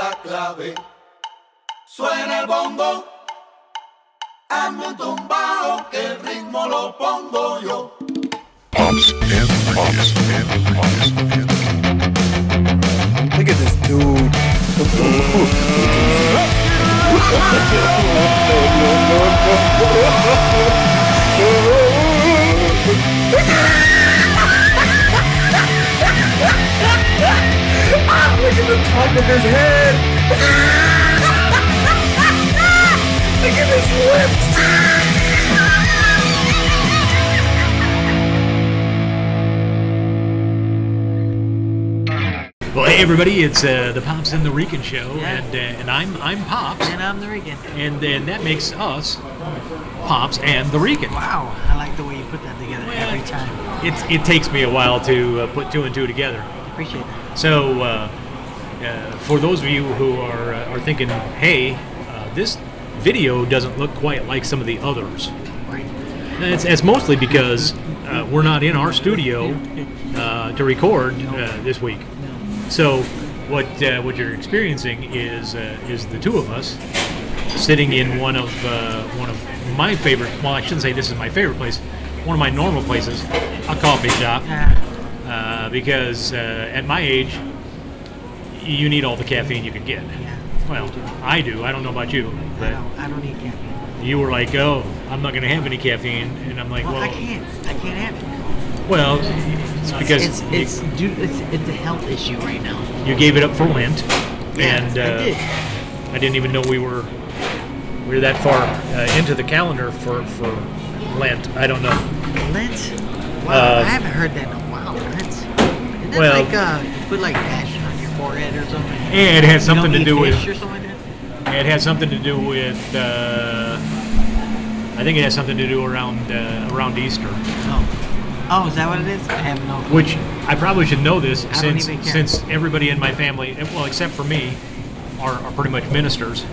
la clave. Suena el bongo, hazme un tumbao que el ritmo lo pongo yo. Pops and pops and pops Look at this dude. Look at the top of his head. Look at his lips. Well, hey everybody, it's uh, the Pops and the Rican show, and uh, and I'm I'm Pops, And I'm the Rican. and and that makes us Pops and the Rican. Wow, I like the way you put that together every time. It's it takes me a while to uh, put two and two together. Appreciate that. So, uh, uh, for those of you who are uh, are thinking, hey, uh, this video doesn't look quite like some of the others. Right. It's, it's mostly because uh, we're not in our studio uh, to record uh, this week. So, what uh, what you're experiencing is uh, is the two of us sitting in one of uh, one of my favorite. Well, I shouldn't say this is my favorite place. One of my normal places, a coffee shop, uh, because uh, at my age, you need all the caffeine you can get. yeah. Well, I do. I don't know about you, I don't, I don't need caffeine. you were like, "Oh, I'm not going to have any caffeine," and I'm like, Well, "Well, I can't. I can't have it. well, it's because it's you- it's, dude, it's it's a health issue right now. you gave it up for Lent, Yeah, and uh, I did. I didn't even know we were we were that far uh, into the calendar for for Lent. I don't know. Lent. Wow, Uh, I haven't heard that in a while. Lent. Well- like uh, you put like ash on your forehead or something? Yeah, it has something to do with fish like that. it has something to do with. Uh, I think it has something to do around uh, around Easter, Oh, oh, is that what it is? I have no. clue. which I probably should know this don't since since everybody in my family, well, except for me, are, are pretty much ministers,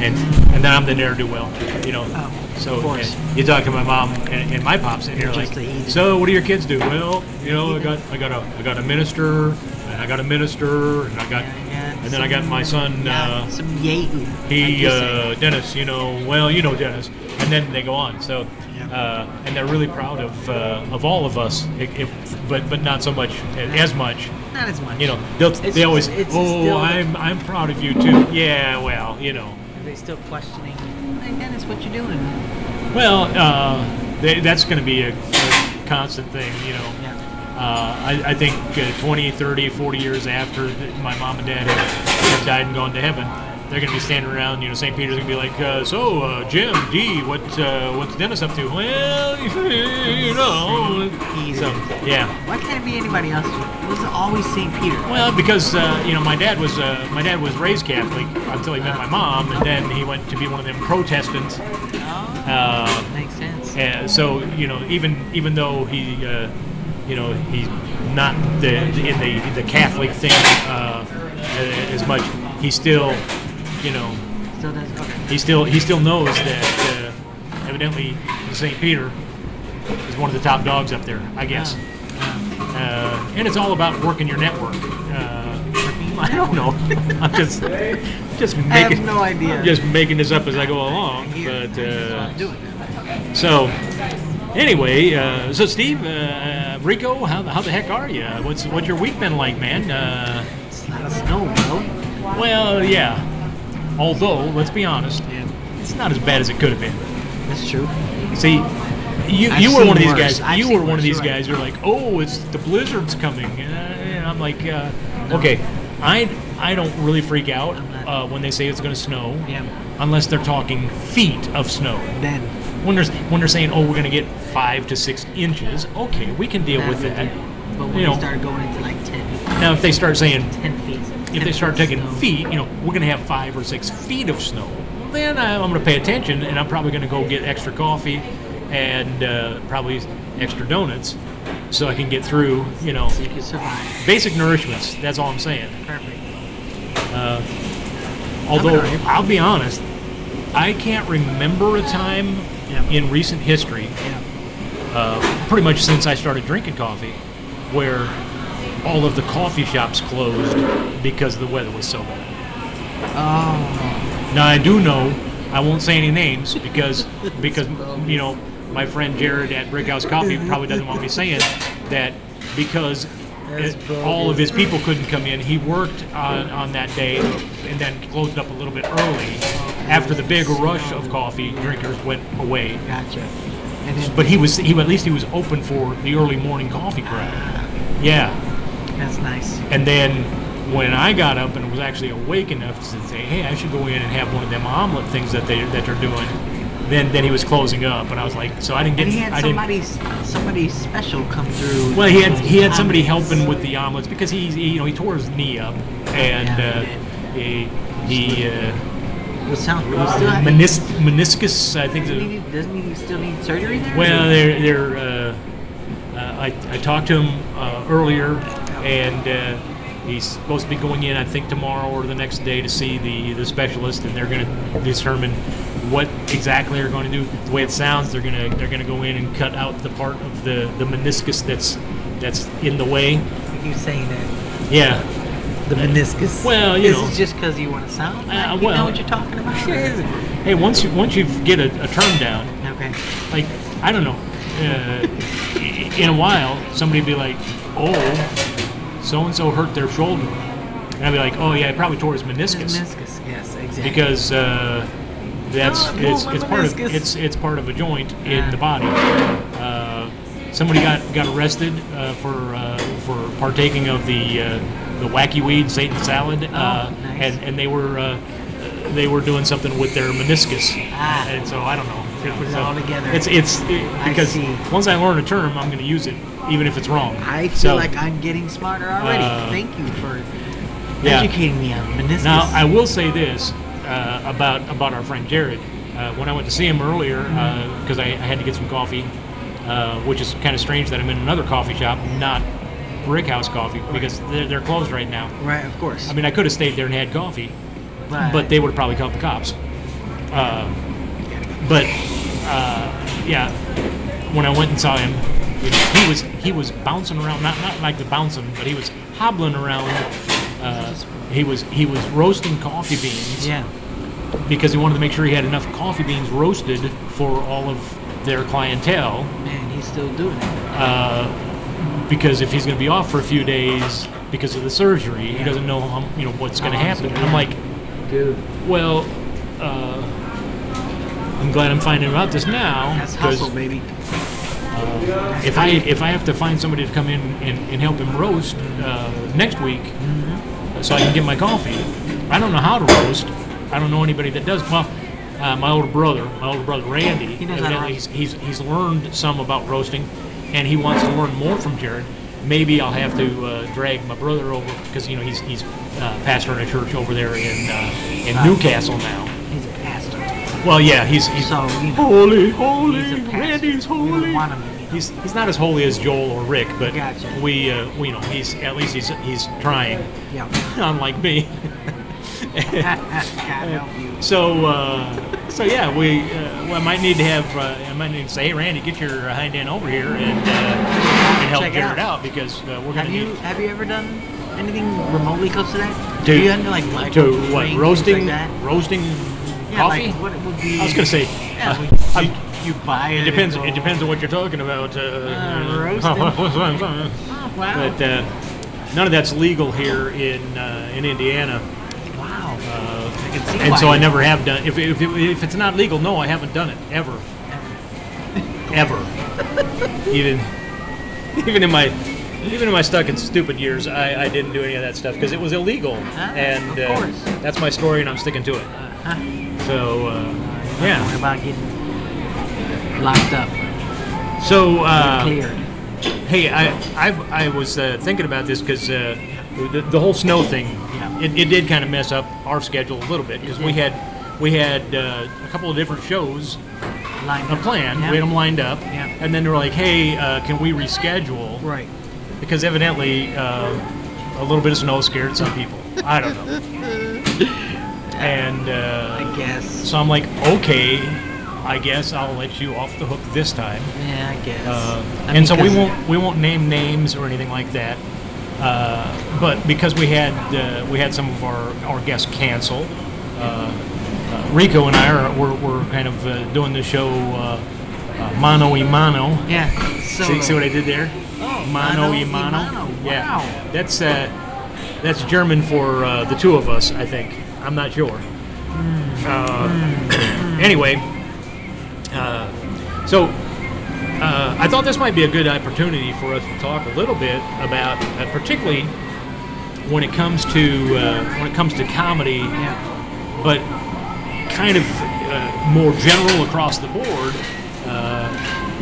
and and then I'm the ne'er do well, you know. Oh, so of course. you talk to my mom and, and my pops, and You're you're just like, a so what do your kids do? Well, you know, I got I got a I got a minister, and I got a minister, and I got and then I got my son. Yeah, Uh, some Yahoo. he you say. uh, Dennis, you know, well, you know Dennis, and then they go on. So, uh, and they're really proud of uh, of all of us, if, if, but but not so much as much. Not as much. You know, they'll, It's- they always, it's oh, still- I'm I'm proud of you too. Yeah, well, you know, Are they still questioning? Dennis, what you doing? well, uh, they, that's going to be a, a constant thing. You know, Yeah. uh, I, I think uh, 20, 30, 40 years after my mom and dad have, have died and gone to heaven, they're going to be standing around. You know, St. Peter's going to be like, uh, "So, uh, Jim, D, what uh, what's Dennis up to?" Well, you know. So, yeah. Why can't it be anybody else? It Was always St. Peter? Well, because uh, you know, my dad was uh, my dad was raised Catholic until he met my mom, and then he went to be one of them Protestants. Oh, Uh, makes sense. And so you know, even even though he, uh, you know, he's not the in the the Catholic thing uh, as much, he still, you know, Still does. Okay. he still he still knows that uh, evidently St. Peter is one of the top dogs up there, I guess. Uh, and it's all about working your network. Uh, I don't know. I'm just just I making have no idea. just making this up as I go along, but. Uh, wanna do it. so, anyway, uh, so Steve, uh, Rico, how, how the heck are you? What's what's your week been like, man? Uh, It's a lot snow, bro. well, yeah. Although, let's be honest, it's not as bad as it could have been. that's true. See, you I've you were one of these worse. guys. I've you were one of these you're right. guys. who are like, oh, it's the blizzard's coming, uh, and I'm like, uh, okay, I I don't really freak out uh, when they say it's going to snow, Yeah. unless they're talking feet of snow. Then when they're when they're saying, "Oh, we're going to get five to six inches," okay, we can deal with we that. But when You know, start going into like 10, now if they start saying, 10 feet, if they start taking snow, feet, you know, we're going to have five or six feet of snow. Then I, I'm going to pay attention, and I'm probably going to go get extra coffee and uh, probably extra donuts, so I can get through. You know, so you basic nourishments. That's all I'm saying. Perfect. Although. I'll be honest, I can't remember a time Yeah. in recent history Yeah. uh, pretty much since I started drinking coffee, where all of the coffee shops closed because the weather was so bad. Oh, Now I do know I won't say any names because because you know my friend Jared at Brickhouse Coffee probably doesn't want me saying that because it- all of his people couldn't come in. He worked on, on that day and then closed up a little bit early after the big rush of coffee drinkers went away. gotcha. But he was he at least he was open for the early morning coffee crowd. Yeah. That's nice. And then when I got up and was actually awake enough to say, "Hey, I should go in and have one of them omelet things that they that they're doing," then then he was closing up, and I was like, so I didn't get. And he had I didn't. somebody, somebody special come through. Well, he had he had somebody Comments. helping with the omelets because he, he you know he tore his knee up and Yeah, uh, he he uh, sound, well, still have, menis- meniscus I think. doesn't, he, doesn't he still need surgery there? Well, they're they're. Uh, uh, I I talked to him uh, earlier, and uh, he's supposed to be going in. I think tomorrow or the next day to see the the specialist, and they're going to determine what exactly they're going to do. The way it sounds, they're gonna they're gonna go in and cut out the part of the the meniscus that's that's in the way. Keep saying that. Yeah. The meniscus. Well, you Is know. it just because you want to sound like Uh, you well- know what you're talking about? Hey, once you once you get a, a term down, Okay. like I don't know, uh, in a while somebody be like, "Oh, so and so hurt their shoulder," and I'd be like, "Oh yeah, he probably tore his meniscus," Meniscus. Yes, exactly. because uh, that's Oh, it's, it's part of it's it's part of a joint in the body. Uh, somebody got got arrested uh, for uh, for partaking of the uh, the wacky weed Satan salad, uh, Oh, nice. and and they were. Uh, they were doing something with their meniscus, Ah. and so I don't know. It So all together. It's it's it, I because see. once I learn a term, I'm going to use it, even if it's wrong. I feel So, like I'm getting smarter already. Uh, Thank you for yeah. educating me on meniscus. Now I will say this uh, about about our friend Jared. Uh, when I went to see him earlier, because I, I had to get some coffee, uh, which is kind of strange that I'm in another coffee shop, not Brickhouse Coffee, because they're, they're closed right now. right, of course. I mean, I could have stayed there and had coffee, Right. but they would have probably called the cops. Uh, but uh, yeah, when I went and saw him, he was he was bouncing around, not not like the bouncing, but he was hobbling around. Uh, he was he was roasting coffee beans yeah. because he wanted to make sure he had enough coffee beans roasted for all of their clientele. Man, he's still doing it. Uh, because if he's going to be off for a few days because of the surgery, he doesn't know how, you know what's going to happen. it I'm like, Dude. well, uh, I'm glad I'm finding out this now. That's hustle, baby. If I if I have to find somebody to come in and, and help him roast uh, next week, Mm-hmm. so I can get my coffee, I don't know how to roast. I don't know anybody that does. Well, uh, my older brother, my older brother Randy, He knows how to evidently he's, he's he's learned some about roasting, and he wants to learn more from Jared. Maybe I'll have to uh, drag my brother over because you know he's he's uh, pastor in a church over there in uh, in Newcastle now. He's a pastor. Well, yeah, he's he's So, you know, holy, holy, he's. Randy's holy. want him, you know. He's he's not as holy as Joel or Rick, but Gotcha. we uh, we you know he's at least he's he's trying, Yeah. unlike me. God help you. So uh, so yeah, we uh, well, I might need to have uh, I might need to say, hey Randy, get your hind end over here and uh, and help Check it Jared out. out, because uh, we're Have gonna you need have you ever done anything remotely close to that? To- Have you done like micro to what roasting like that? roasting Yeah, coffee. like what it would be. I was gonna say Yeah, uh, we- I'm- you buy it. it depends. It depends on what you're talking about. Uh, Uh, roasting. Oh, wow. but uh, none of that's legal here in uh, in Indiana, wow. uh, I can see and why. so I never have done. If, if, if it's not legal, no, I haven't done it ever, ever. even even in my even in my stuck and stupid years, I, I didn't do any of that stuff because it was illegal, Ah, and of uh, that's my story, and I'm sticking to it. Huh? So uh, What yeah. about getting locked up, So uh, cleared? Hey, I I, I was uh, thinking about this because uh, the, the whole snow thing, Yeah. it, it did kind of mess up our schedule a little bit because we had we had uh, a couple of different shows Lined uh, up. Yeah. We had them lined up, Yeah. and then they were like, "Hey, uh, can we reschedule?" Right. Because evidently, uh, a little bit of snow scared some people. I don't know. and uh, I guess. so I'm like, "Okay, I guess I'll let you off the hook this time." Yeah, I guess. Uh, I mean, and so we won't we won't name names or anything like that. Uh, but because we had uh, we had some of our, our guests cancel, uh, uh, Rico and I are we're, we're kind of uh, doing the show uh, uh, mano y mano. Yeah. So See, see what I did there? Oh, mano mano y y mano. mano. Yeah, Wow. that's uh, that's German for uh, the two of us. I think. I'm not sure. Uh, anyway, uh, so uh, I thought this might be a good opportunity for us to talk a little bit about, uh, particularly when it comes to uh, when it comes to comedy, Yeah. but kind of uh, more general across the board. Uh,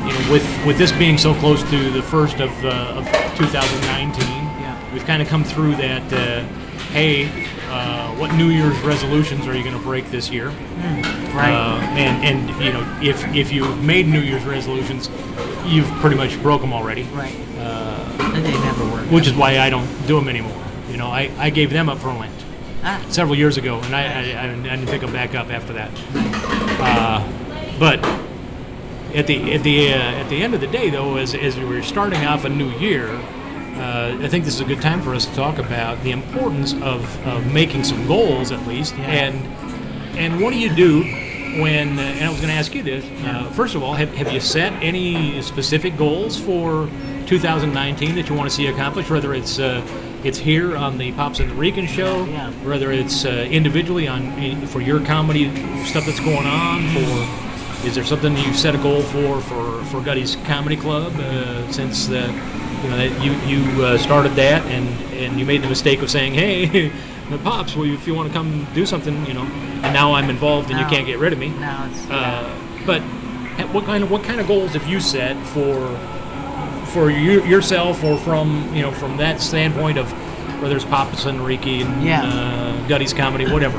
you know, with with this being so close to the first of, uh, of 2019, Yeah. we've kind of come through that. Uh, hey, uh, what New Year's resolutions are you going to break this year? Right. Uh, and and you know, if if you've made New Year's resolutions, you've pretty much broke them already. right. Uh, And they never work. which is why I don't do them anymore. You know, I, I gave them up for Lent Ah, several years ago, and I, I, I didn't pick them back up after that. Uh, but at the at the uh, at the end of the day, though, as as we're starting off a new year, uh, I think this is a good time for us to talk about the importance of, of making some goals, at least, Yeah. and and what do you do when? Uh, and I was going to ask you this. Uh, first of all, have, have you set any specific goals for 2019 that you want to see accomplished? Whether it's uh, it's here on the Pops and the Rican show, Yeah. whether it's uh, individually on for your comedy stuff that's going on. For is there something you've set a goal for for for Gutty's Comedy Club uh, since the you know that you you uh, started that and and you made the mistake of saying hey. Pops, well, if you want to come do something, you know, and now I'm involved and you can't get rid of me. No, it's Uh, but what kind of what kind of goals have you set for for you, yourself or from you know from that standpoint of whether it's Pops and Ricky and Yeah. uh, Gutty's comedy, whatever?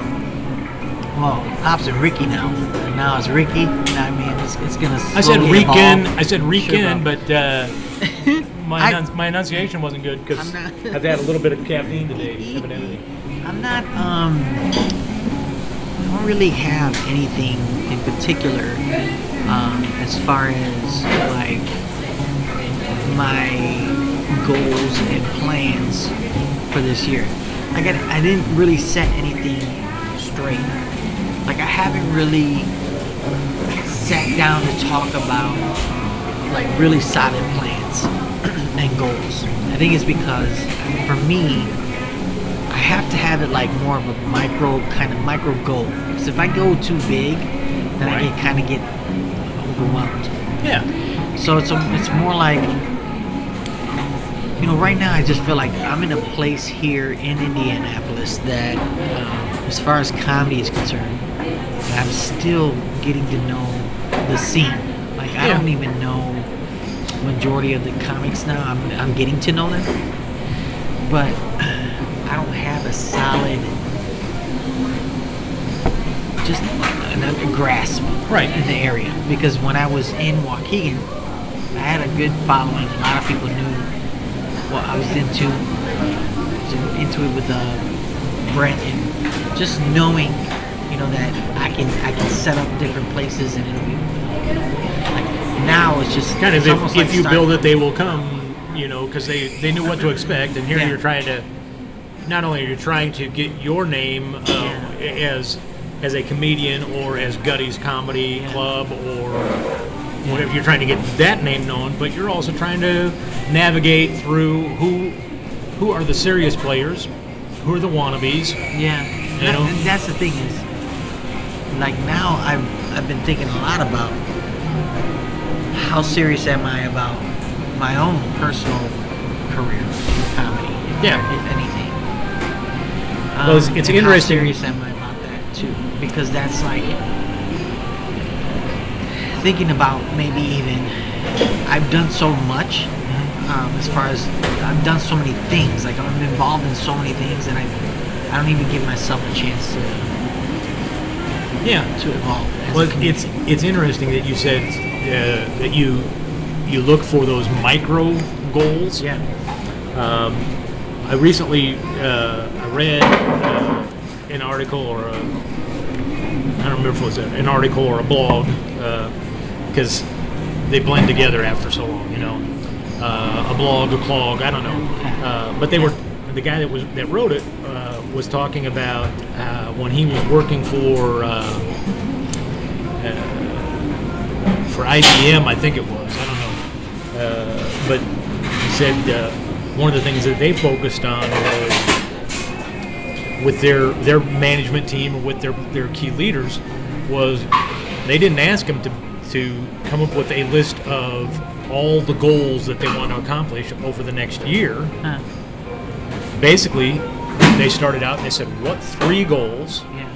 well, Pops and Ricky now. Now it's Ricky. I mean, it's, it's gonna. I said Rican. evolve. I said Rican, bro. but uh, my I- enun- my enunciation wasn't good because I'm not- I've had a little bit of caffeine today, evidently. I'm not. Um, I don't really have anything in particular um, as far as like my goals and plans for this year. Like I, I didn't really set anything straight. Like I haven't really sat down to talk about like really solid plans and goals. I think it's because for me, I have to have it like more of a micro kind of micro goal. Because if I go too big, then I get kind of get overwhelmed. Yeah. So it's a, it's more like you know right now I just feel like I'm in a place here in Indianapolis that um, as far as comedy is concerned, I'm still getting to know the scene. Like I Yeah. don't even know majority of the comics now. I'm I'm getting to know them, but I don't have a solid just a, grasp Right. in the area because when I was in Waukegan, I had a good following. A lot of people knew what I was into, into it with uh, Brent, and just knowing, you know, that I can I can set up different places and it'll be, you know, like now it's just Kind of it's if, if like you build it, they will come. You know, because they they knew what to expect, and here Yeah. you're trying to. Not only are you trying to get your name uh, Yeah. as as a comedian or as Gutty's Comedy Yeah. Club or whatever, you're trying to get that name known, but you're also trying to navigate through who who are the serious players, who are the wannabes. Yeah, You know? and that's the thing is, like now I've I've been thinking a lot about how serious am I about my own personal career in comedy, if, Yeah. if anything. Well, it's- Um, it's interesting- How serious am I about that too? Because that's like thinking about maybe even I've done so much um, as far as I've done so many things. Like I'm involved in so many things, and I I don't even give myself a chance to Yeah. to evolve. Well, it's it's interesting that you said uh, that you you look for those micro goals. yeah, Um, I recently uh, I read uh, an article or a I don't remember if it was a, an article or a blog because they blend together after so long, you know. uh, a blog, a clog, I don't know. Uh, but they were the guy that was that wrote it uh, was talking about uh, when he was working for for IBM, I think it was. I don't know, uh, but he said uh, one of the things that they focused on was with their their management team or with their their key leaders was they didn't ask them to to come up with a list of all the goals that they want to accomplish over the next year. Huh. Basically, they started out and they said, "What three goals Yeah.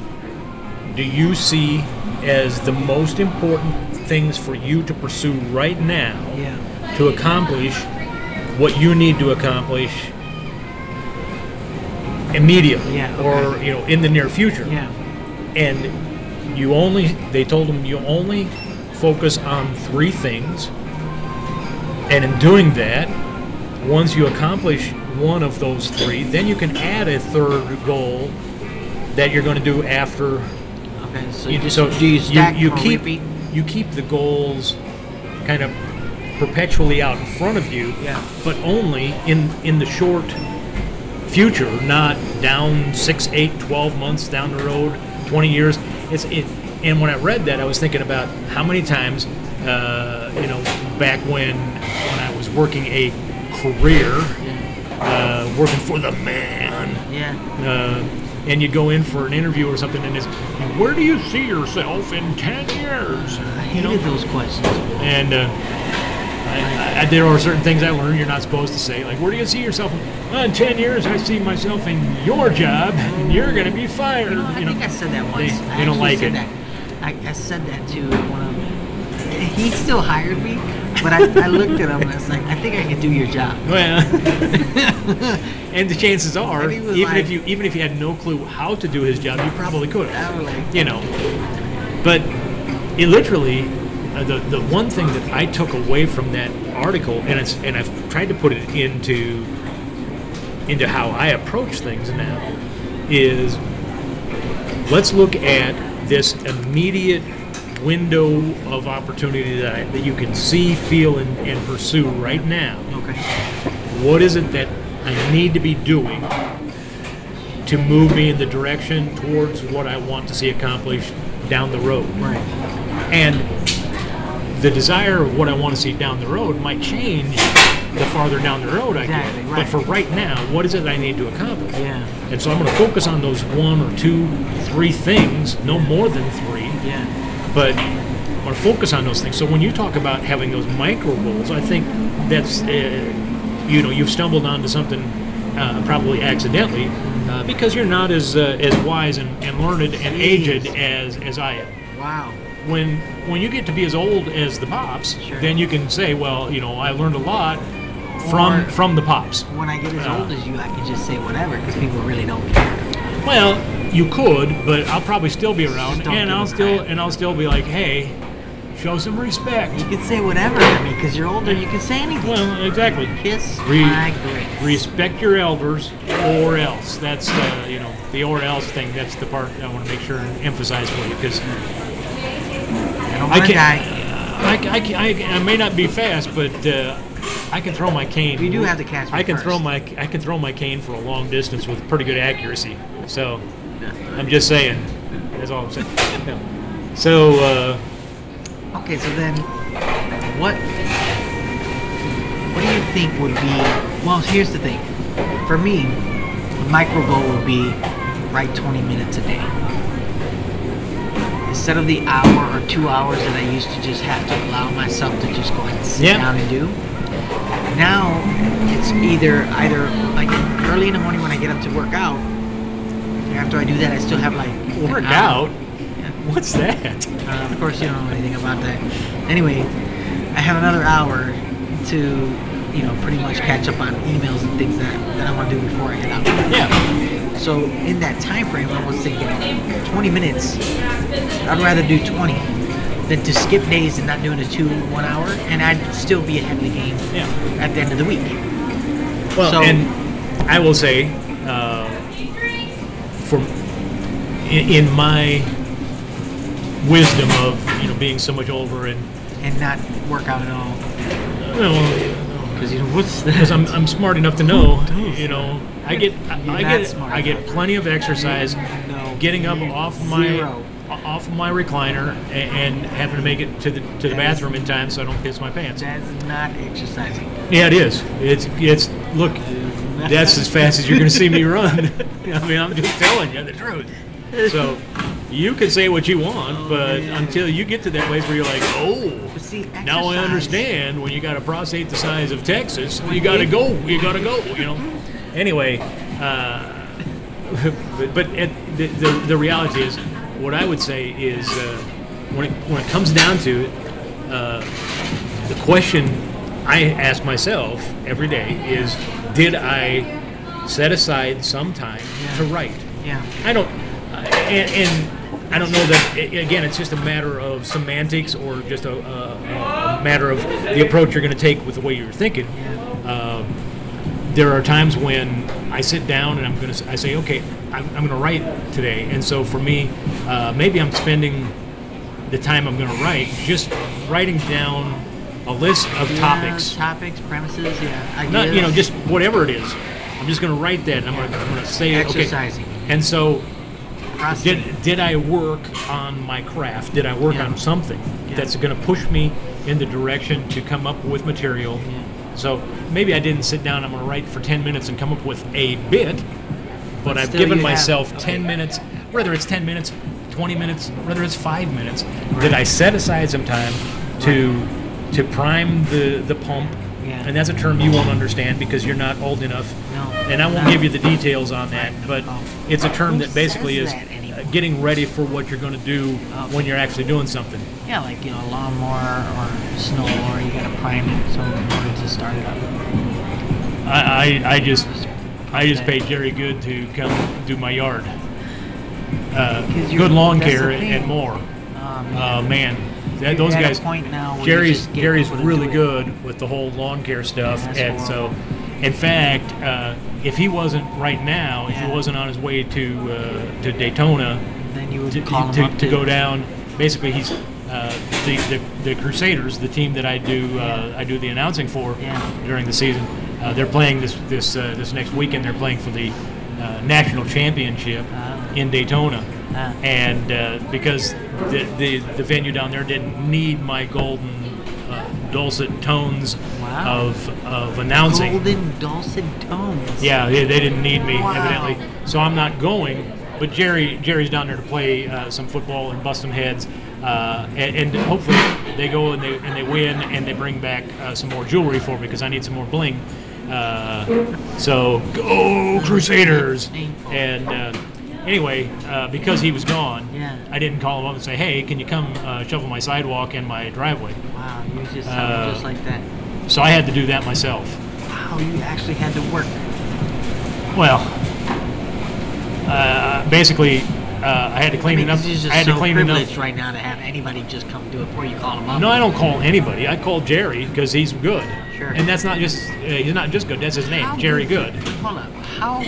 do you see as the most important things for you to pursue right now Yeah. to accomplish what you need to accomplish immediately Yeah, or you know in the near future?" Yeah. and you only they told him you only focus on three things and in doing that once you accomplish one of those three then you can add a third goal that you're going to do after Okay. So you, you just, so do you you, or keep repeat? You keep the goals kind of perpetually out in front of you Yeah. but only in in the short future not down 6 8 12 months down the road 20 years it's it and when i read that i was thinking about how many times uh, you know back when when i was working a career uh, working for the man Yeah. uh, and you go in for an interview or something, and it's, where do you see yourself in 10 years? I You know? those questions. And uh, I, I, there are certain things I learned you're not supposed to say, like, where do you see yourself? Well, in 10 years, I see myself in your job, and you're going to be fired. I you know, think I said that once. they I don't like it. That. I, I said that to one of. them. He still hired me, but I, I looked at him and I was like, I think I can do your job. Well, and the chances are, And even he was if like- you even if you had no clue how to do his job, you probably could have. I was like, you know. But it literally, uh, the the one thing that I took away from that article, and it's and I've tried to put it into into how I approach things now, is let's look at this immediate window of opportunity that, I, that you can see, feel, and, and pursue right now okay. what is it that I need to be doing to move me in the direction towards what I want to see accomplished down the road? Right. And the desire of what I want to see down the road might change the farther down the road I Exactly, get. right. But for right now, what is it that I need to accomplish? Yeah. And so I'm going to focus on those one or two, three things, no more than three Yeah. But or focus on those things. So when you talk about having those micro goals, I think that's uh, you know you've stumbled onto something uh, probably accidentally uh, because you're not as uh, as wise and, and learned and aged as as I am. Wow. When when you get to be as old as the pops, Sure. then you can say, well, you know, I learned a lot from Or- from the pops. When I get as Yeah. old as you, I can just say whatever because people really don't care. Well, you could, but I'll probably still be around, Just and I'll still and I'll still be like, hey, show some respect. You can say whatever to me because you're older. You can say anything. Well, exactly. Kiss Re- my grits. Respect your elders, or else. That's uh, you know the or else thing. That's the part I want to make sure and emphasize for you because I don't I want to can't. die. I, I, I, I may not be fast, but uh, I can throw my cane. You do have to catch I can first. throw my I can throw my cane for a long distance with pretty good accuracy. So I'm just saying. That's all I'm saying. Yeah. So uh, Okay, so then, what? What do you think would be? Well, here's the thing. For me, the micro goal would be write 20 minutes a day. Instead of the hour or two hours that I used to just have to allow myself to just go ahead and sit Yeah. down and do. Now it's either either like early in the morning when I get up to work out. After I do that, I still have like an work hour. out. What's that? Uh, of course, you don't know anything about that. Anyway, I have another hour to, you know, pretty much catch up on emails and things that, that I want to do before I head out. Yeah. So in that time frame, I was thinking 20 minutes. I'd rather do 20 than to skip days and not doing a two one hour, and I'd still be ahead of the game Yeah. at the end of the week. Well, So- and I will say, for in, in my wisdom of you know being so much older and And not work out at all. well, Because you know what's that? because I'm, I'm smart enough to know, you know, I get I, You're I not get smart I get enough. plenty of exercise, No. getting up You're off my zero. off my recliner a- and having to make it to the to the That bathroom is- in time so I don't piss my pants. That's not exercising. Yeah, it is. It's it's look, that's as fast as you're going to see me run. I mean, I'm just telling you the truth. So you can say what you want, but man. until you get to that place where you're like, oh, see, now I understand when you got a prostate the size of Texas, you got to go, you got to go, you know. Anyway, uh, but, but it, the, the the reality is, what I would say is, uh, when it when it comes down to it, uh, the question I ask myself every day is, did I set aside some time to write? Yeah. I don't, uh, and, and I don't know that. Again, it's just a matter of semantics, or just a, a, a matter of the approach you're going to take with the way you're thinking. Um, there are times when I sit down and I'm going to I say, okay, I'm, I'm going to write today, and so for me, uh, maybe I'm spending the time I'm going to write just writing down a list of Yeah, topics Topics, premises, yeah. I not you know just whatever it is i'm just going to write that and i'm going to, going to say Exercising. okay and so Prostate. did, did i work on my craft did i work Yeah. on something Yeah. that's going to push me in the direction to come up with material Yeah. so maybe i didn't sit down i'm going to write for 10 minutes and come up with a bit but i've given myself 10 okay. minutes whether it's 10 minutes 20 minutes whether it's 5 minutes did i set aside some time to to prime the the pump Yeah. and that's a term you won't understand because you're not old enough No. and i won't No. give you the details on that but Oh. it's a term Who that basically is that uh, getting ready for what you're going to do Okay. when you're actually doing something Yeah, like, you know, lawnmower or snow or you gotta prime it so in order to start it up. I, I, I just I just paid Jerry Goode to come do my yard. Uh, good lawn care and more. Um, Uh, man, that, those guys. point now where you Jerry's just get Jerry's people to really do it. good with the whole lawn care stuff, That's and so, in fact, uh, if he wasn't right now, if he wasn't on his way to uh, to Daytona then you would to, call him to, up to go down, basically he's uh, the, the the Crusaders, the team that I do uh, Yeah. I do the announcing for Yeah. during the season. Uh, they're playing this this uh, this next weekend. They're playing for the uh, national championship Ah. in Daytona, Ah. and uh, because the, the the venue down there didn't need my golden uh, dulcet tones Wow. of of announcing. Golden dulcet tones. Yeah, they, they didn't need me Wow. evidently, so I'm not going. But Jerry Jerry's down there to play uh, some football and bust some heads, uh, and, and hopefully they go and they and they win and they bring back uh, some more jewelry for me because I need some more bling. Uh, so go Crusaders! And uh, anyway, uh, because he was gone, Yeah. I didn't call him up and say, "Hey, can you come uh, shovel my sidewalk and my driveway?" Wow, you just Uh, just like that. So I had to do that myself. Wow, you actually had to work. Well, uh, basically, uh, I had to clean I mean, this is just I had so to clean privileged enough. right now to have anybody just come do it before you call him up. No, I don't call anybody. I call Jerry because he's good. Sure. And that's not just uh, he's not just good. That's his name, How Jerry Goode. Hold up. How?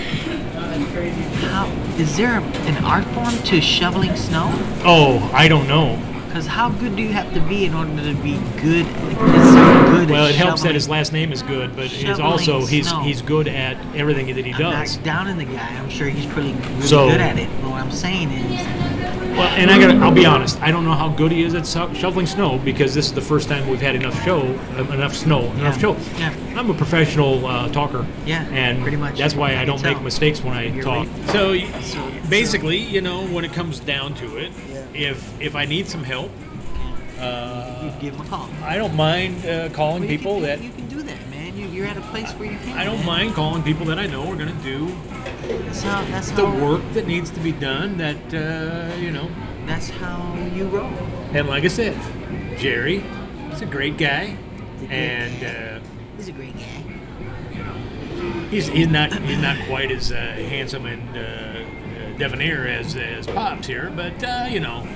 How is there an art form to shoveling snow? Oh, I don't know. Because how good do you have to be in order to be good? Like, good Well, it helps that his last name is good, but he's also he's snow. he's good at everything that he I'm does. not down in the guy. I'm sure he's pretty really So- good at it. But what I'm saying is, Well, and I got to I'll be honest. I don't know how good he is at sho- shoveling snow because this is the first time we've had enough show, uh, enough snow, enough Yeah. show. Yeah. I'm a professional uh, talker. Yeah, and pretty much. That's why I I, don't tell. make mistakes when I You're talk. right. So, y- basically, you know, when it comes down to it, if if I need some help, you give him a call. I don't mind uh, calling Well, people can, that you're at a place where you can. I don't mind calling people that I know are going to do That's how. That's the how. work that needs to be done. That uh, you know, That's how you roll. and like I said, Jerry, he's a great guy, and. Uh, He's a great guy. You know, He's, he's not he's not quite as uh, handsome and uh, uh, debonair as as Pops here, but uh, you know,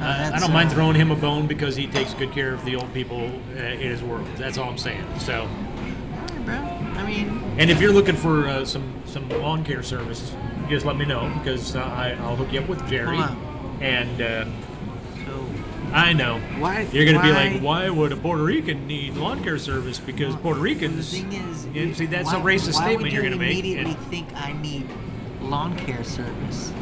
uh, I don't mind throwing him a bone because he takes good care of the old people uh, in his world. That's all I'm saying. So, bro. I mean, and if you're looking for uh, some some lawn care service, just let me know because uh, I, I'll hook you up with Jerry. And uh, so I know. Why- You're gonna be why- like, why would a Puerto Rican need lawn care service? Because Puerto Ricans. The thing is, Yeah, see, that's why, a racist why statement would you're gonna make. immediately And, think I need lawn care service?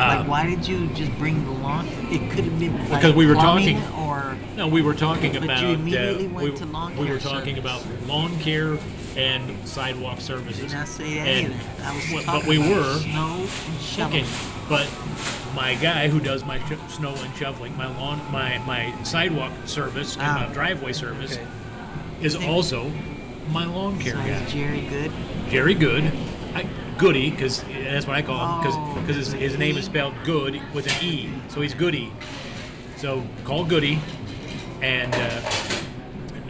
Uh, like, why did you just bring the lawn? It could have been like Because we were talking- or No, we were talking But you immediately uh, went we, to lawn we care were talking service. about lawn care and sidewalk services. did not say any And- of that. I was well, talking but we about were. snow and shoveling. Okay, but my guy who does my sh- snow and shoveling, my lawn, my my sidewalk service and Ah. my driveway service Okay. is also my lawn care So guy. Jerry good? Jerry Goode, Goody, because that's what I call him, because Oh, his, his name is spelled Good with an E, so he's Goody. So call Goody, and uh,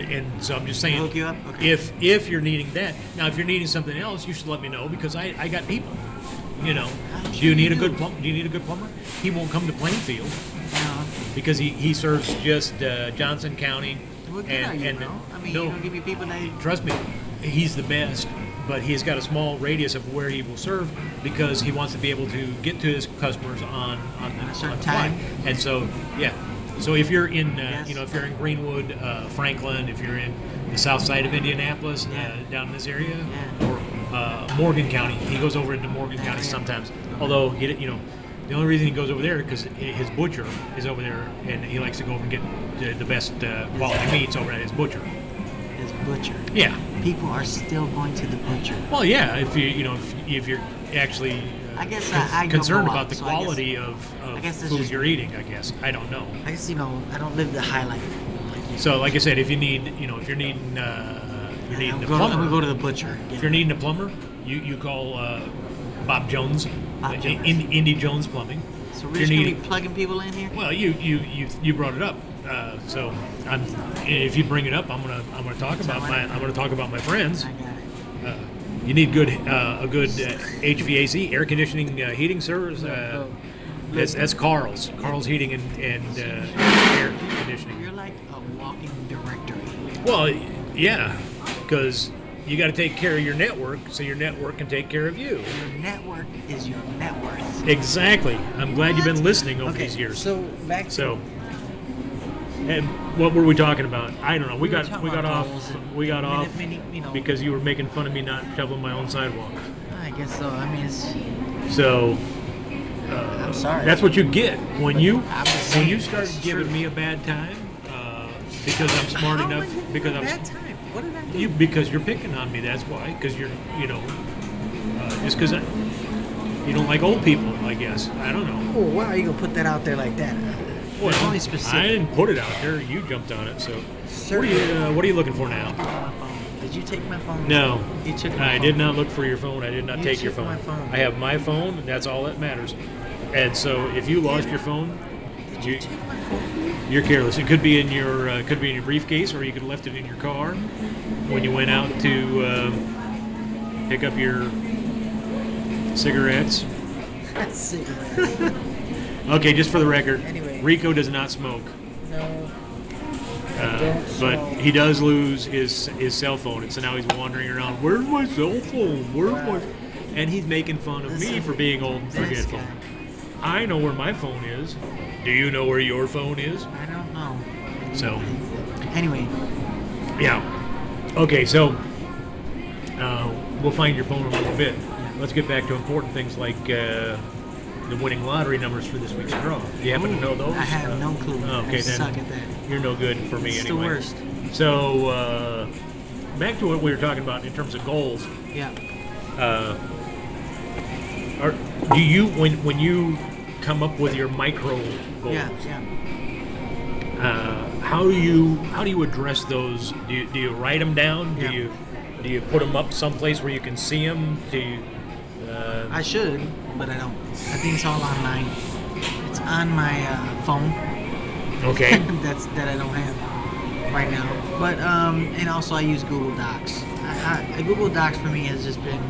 and so I'm just saying, you up? Okay. if if you're needing that, now if you're needing something else, you should let me know because I, I got people. You know, do you need a good plumber? Do you need a good plumber? He won't come to Plainfield No. because he, he serves just uh, Johnson County. What good and, you, and bro? I mean, no, you don't give me people that. trust me, he's the best. But he's got a small radius of where he will serve because he wants to be able to get to his customers on on the, At a certain on time. And so, yeah. So if you're in, uh, Yes. you know, if you're in Greenwood, uh, Franklin, if you're in the south side of Indianapolis, Yeah. uh, down in this area, Yeah. or uh, Morgan County, he goes over into Morgan County yeah. sometimes. Although he, you know, the only reason he goes over there because his butcher is over there, and he likes to go over and get the, the best uh, quality meats over at his butcher. Butcher. Yeah. People are still going to the butcher. Well, yeah, if you you know if, if you're actually uh, I guess con- I- I concerned about out, the so I guess- quality of, of guess food you're eating, I guess I don't know. I guess you know I don't live the. Like you. So, like I said, if you need you know if you're needing uh, you're I'm needing a I'm plumber, gonna go to the butcher. if you're needing a plumber, you you call uh, Bob Jones, Bob uh, Jones. In, Indy Jones Plumbing. so we're you're just gonna be plugging people in here. Well, you you you you brought it up, uh, so I'm if you bring it up, I'm gonna I'm gonna talk about my I'm gonna talk about my friends. I got it. Uh, you need good uh, a good uh, HVAC air conditioning uh, heating service. Uh, that's, that's Carl's Carl's Heating and, and uh, Air Conditioning. You're like a walking directory. Well, yeah, because you got to take care of your network so your network can take care of you. Your network is your net worth. Exactly. I'm glad you've been listening over okay, these years. So back to So, and what were we talking about? I don't know. We, We were got talking we got about off goals and we got off mini- you know. because you were making fun of me not shoveling my own sidewalk. I guess so. I mean, it's, So I'm sorry. that's what you get when you I'm just when saying, you start it's giving true. me a bad time uh, because I'm smart How enough am I giving because you a I'm bad time. What did I do? you because you're picking on me. That's why because you're you know uh, just because you don't like old people. I guess I don't know. Oh wow, are you gonna put that out there like that? Well, only specific. I didn't put it out there. You jumped on it. So what are you uh, what are you looking for now? Did you take my phone? No, You took I phone. did not look for your phone. I did not You take your phone. phone. I have my phone, and that's all that matters. And so, if you lost your phone, Did you, you take my phone? you're careless. It could be in your uh, could be in your briefcase, or you could have left it in your car when you went out to uh, pick up your cigarettes. Cigarette. Okay, just for the record. Rico does not smoke, no. uh, but he does lose his his cell phone, and so now he's wandering around. Where's my cell phone? Where's my? And he's making fun of me for being old and forgetful. I know where my phone is. Do you know where your phone is? I don't know. So, Anyway, yeah. Okay, so uh, we'll find your phone in a little bit. Let's get back to important things like uh, the winning lottery numbers for this week's draw. Do you happen to know those? I have no clue. Okay, I then suck at that. you're no good for me It's the worst. So, uh, back to what we were talking about in terms of goals. Yeah. Uh, are, do you when when you come up with your micro goals? Yeah. Yeah. uh, how do you how do you address those? Do you, do you write them down? Do Yeah. you do you put them up someplace where you can see them? Do you? Uh, I should, but I don't. I think it's all online. It's on my uh, phone. okay. That's that I don't have right now. But um, and also I use Google Docs. I, I, Google Docs for me has just been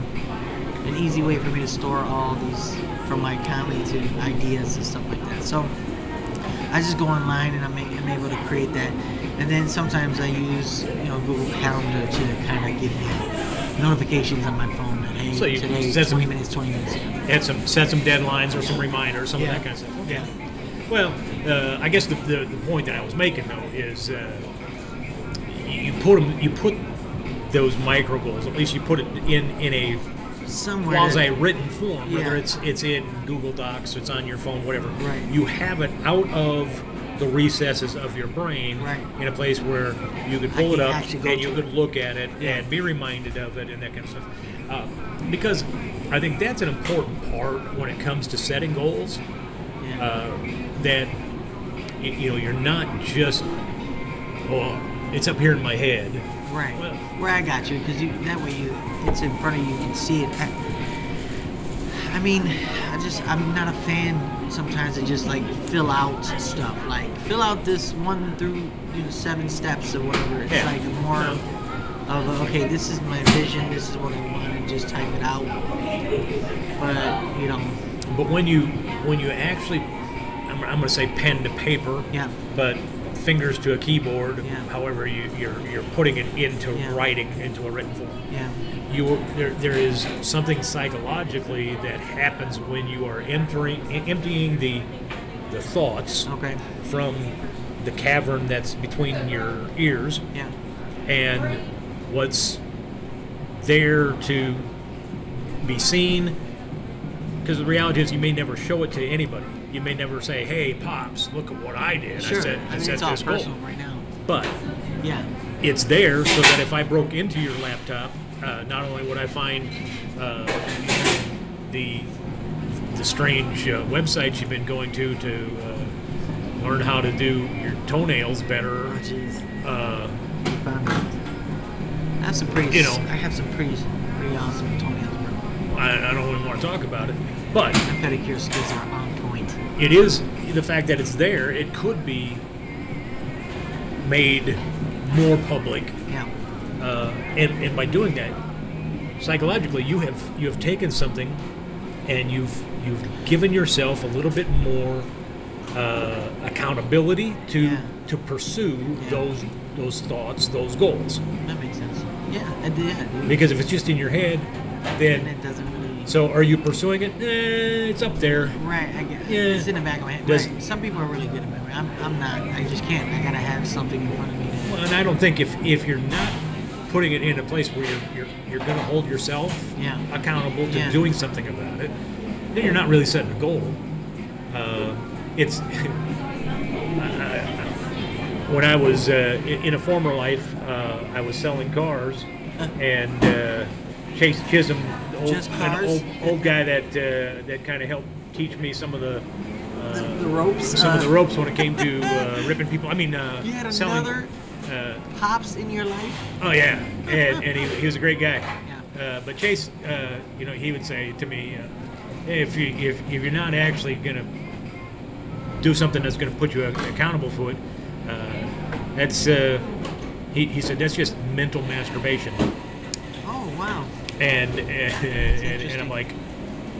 an easy way for me to store all these from my comedy to ideas and stuff like that. So I just go online and I'm, I'm able to create that. And then sometimes I use you know Google Calendar to kind of give me notifications on my phone hey So you today set some- 20 minutes 20 minutes. Add some set some deadlines or some reminders, some Yeah. of that kind of stuff. Okay. Well, uh, I guess the, the, the point that I was making though is uh, you put 'em- you put those micro goals. At least you put it in in a Somewhere. quasi written form, whether Yeah. it's it's in Google Docs, it's on your phone, whatever. Right. You have it out of the recesses of your brain Right. in a place where you could pull it can up actually go and you to could look at it Yeah. and be reminded of it and that kind of stuff. Uh, because I think that's an important part when it comes to setting goals. Yeah. Uh, that you know you're not just well it's up here in my head Right. Well- Where I got you, because you that way you it's in front of you, you can see it. I, I mean, I just I'm not a fan sometimes to just like fill out stuff. Like fill out this one through you know, seven steps or whatever. It's Yeah. like more No. Of uh, okay, this is my vision, this is what I want, and just type it out. But you know, but when you when you actually I'm, I'm going to say pen to paper yeah, but fingers to a keyboard Yeah. however you, you're you're putting it into Yeah. writing into a written form. Yeah, you there, there is something psychologically that happens when you are emptying emptying the the thoughts okay, from the cavern that's between your ears. Yeah, and what's there to be seen. Because the reality is, you may never show it to anybody. You may never say, "Hey, pops, look at what I did. sure. I set, I I mean, set it's all this goal." personal right now. But Yeah, it's there so that if I broke into your laptop, uh, not only would I find uh, the the strange uh, websites you've been going to to uh, learn how to do your toenails better. oh jeez. Uh, I have some pretty. You know. I have some pretty, pretty awesome toenails, bro. I, I don't even want to talk about it, but My pedicure skills are on point. it is the fact that it's there. It could be made more public, Yeah, uh, and and by doing that, psychologically, you have you have taken something, and you've you've given yourself a little bit more uh, accountability to Yeah. to pursue Yeah. those those thoughts, those goals. that makes sense. Yeah, I did. Yeah, dude. Because if it's just in your head, and then it doesn't really. so are you pursuing it? Eh, it's up there. Right, I guess. Yeah. It's in the back of my head. Does- right. Some people are really good at memory. I'm, I'm not. I just can't. I gotta have something in front of me. Well, and I don't think if if you're not putting it in a place where you're you're, you're going to hold yourself Yeah. accountable to Yeah. doing something about it, then you're not really setting a goal. Uh, it's when I was uh, in a former life, uh, I was selling cars, and uh, Chase Chisholm, old, an old old guy that uh, that kind of helped teach me some of the. the, Uh, the ropes. some of uh, the ropes when it came to uh, ripping people. I mean, uh, You had selling. another Uh, pops in your life. Oh yeah, and, and he, he was a great guy. Yeah. Uh, but Chase, uh, you know, he would say to me, uh, if you if, if you're not actually gonna do something that's gonna put you accountable for it, uh, that's uh, he, he said that's just mental masturbation. Oh wow. And and, and, and. I'm like,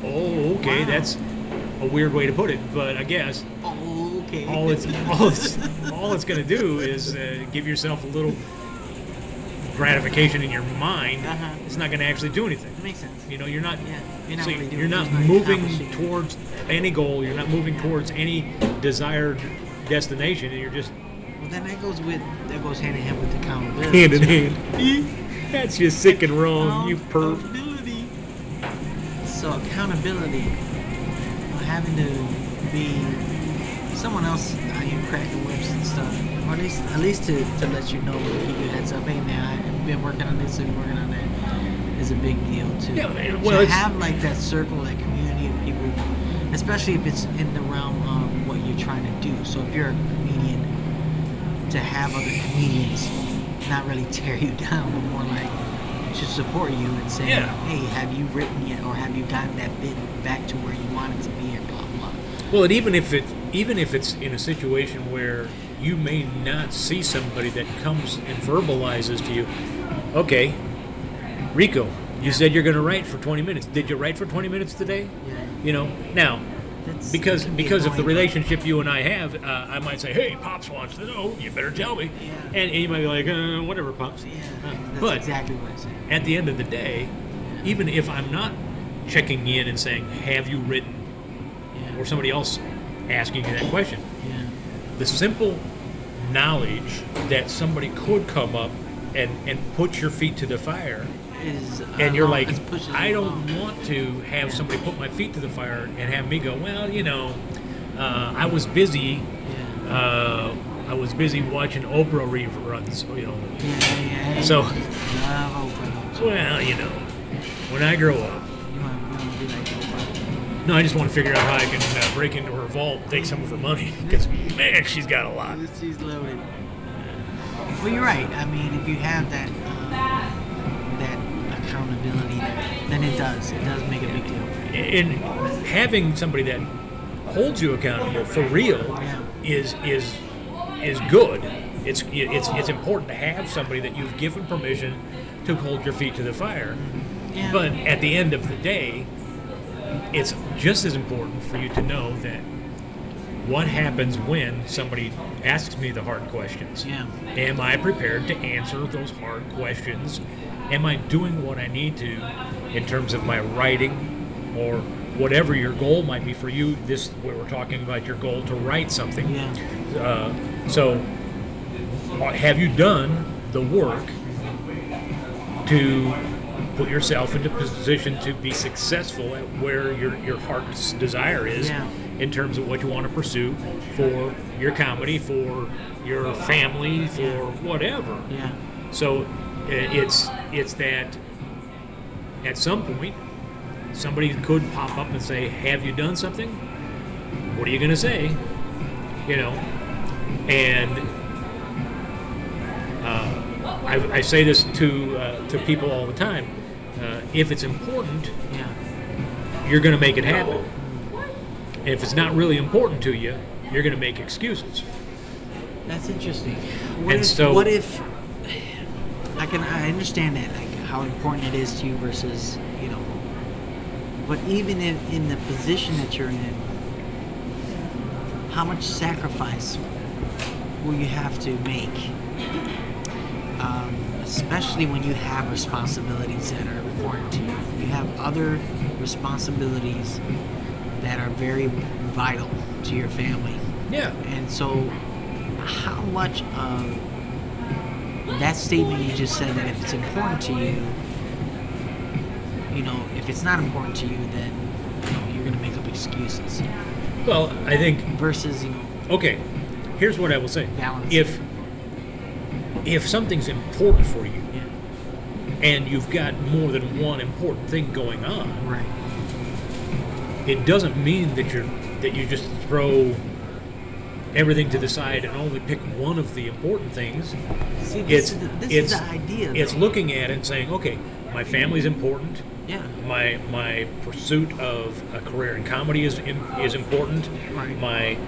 oh okay, Wow. that's a weird way to put it, but I guess Oh, okay. all it's all it's all it's going to do is uh, give yourself a little gratification in your mind. Uh-huh. It's not going to actually do anything. That makes sense. You know, you're not. Yeah, you're not so really doing you're not it, it's not moving towards any goal. You're not moving towards any desired destination, and you're just Well, then that goes with that goes hand in hand with accountability. hand in hand. That's just sick and wrong. You perv. Accountability. So accountability, having to be someone else out here cracking whips and stuff, or at least at least to, to let you know, keep your heads up. Hey man, I've been working on this and working on that. Is a big deal too. Yeah, man, to well, it's- have like that circle, that community of people, especially if it's in the realm of what you're trying to do. So if you're to have other comedians not really tear you down, but more like to support you and say, Yeah. hey, have you written yet, or have you gotten that bit back to where you want it to be, or blah blah. Well, and even if it even if it's in a situation where you may not see somebody that comes and verbalizes to you, okay, Rico, you said you're going to write for 20 minutes. Did you write for 20 minutes today? Yeah. You know, now That's, because be because of the relationship you and I have, uh, I might say, "Hey, pops wants to know. You better tell me." Yeah. And, and you might be like, uh, "Whatever, pops." Yeah, Uh, that's but exactly what I said. at the end of the day, even if I'm not checking in and saying, "Have you written?" Yeah. or somebody else asking you that question. Yeah. The simple knowledge that somebody could come up and, and put your feet to the fire, Is, and uh, you're like, I don't along. want to have Yeah. somebody put my feet to the fire and have me go, well, you know, uh, I was busy. Yeah. Uh, I was busy watching Oprah reruns, you know. Yeah, yeah. So-. Well, you know, when I grow up, You want, you want to be like no, I just want to figure out how I can uh, break into her vault and take some of her money. Because, man, she's got a lot. She's loaded. Well, you're right. I mean, if you have that accountability, there, then it does. It does make a big deal. And having somebody that holds you accountable for real Yeah. is is is good. It's it's it's important to have somebody that you've given permission to hold your feet to the fire. Mm-hmm. Yeah. But at the end of the day, it's just as important for you to know that what happens when somebody asks me the hard questions. Yeah. Am I prepared to answer those hard questions? Am I doing what I need to in terms of my writing or whatever your goal might be for you? This where we're talking about your goal to write something. Yeah. Uh, so, uh, have you done the work to put yourself into position to be successful at where your, your heart's desire is Yeah. in terms of what you want to pursue for your comedy, for your family, for whatever? Yeah. So it's it's that at some point somebody could pop up and say, "Have you done something?" What are you going to say? You know, and uh, I, I say this to uh, to people all the time. Uh, if it's important, Yeah. you're going to make it happen. And if it's not really important to you, you're going to make excuses. That's interesting. What And if, so- what if I can I understand that like how important it is to you versus you know, but even in in the position that you're in, how much sacrifice will you have to make? Um, especially when you have responsibilities that are important to you. You have other responsibilities that are very vital to your family. Yeah. And so, how much of that statement you just said that if it's important to you, you know, if it's not important to you, then you know, you're going to make up excuses. Well, I think Versus, you know, Okay, here's what I will say. Balance. If if something's important for you yeah, and you've got more than one important thing going on, right, it doesn't mean that you're that you just throw everything to the side and only pick one of the important things. See, this, It's is, the, this it's is the idea. it's though. looking at it and saying, okay, my family's important. yeah, My my pursuit of a career in comedy is is important. Right. My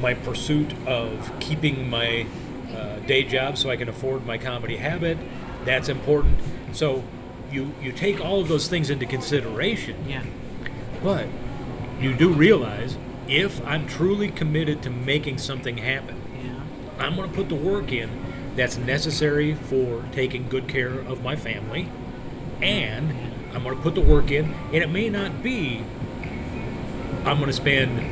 my pursuit of keeping my uh, day job so I can afford my comedy habit that's important. So you you take all of those things into consideration, yeah, but you do realize if I'm truly committed to making something happen, yeah, I'm going to put the work in that's necessary for taking good care of my family, and I'm going to put the work in, and it may not be I'm going to spend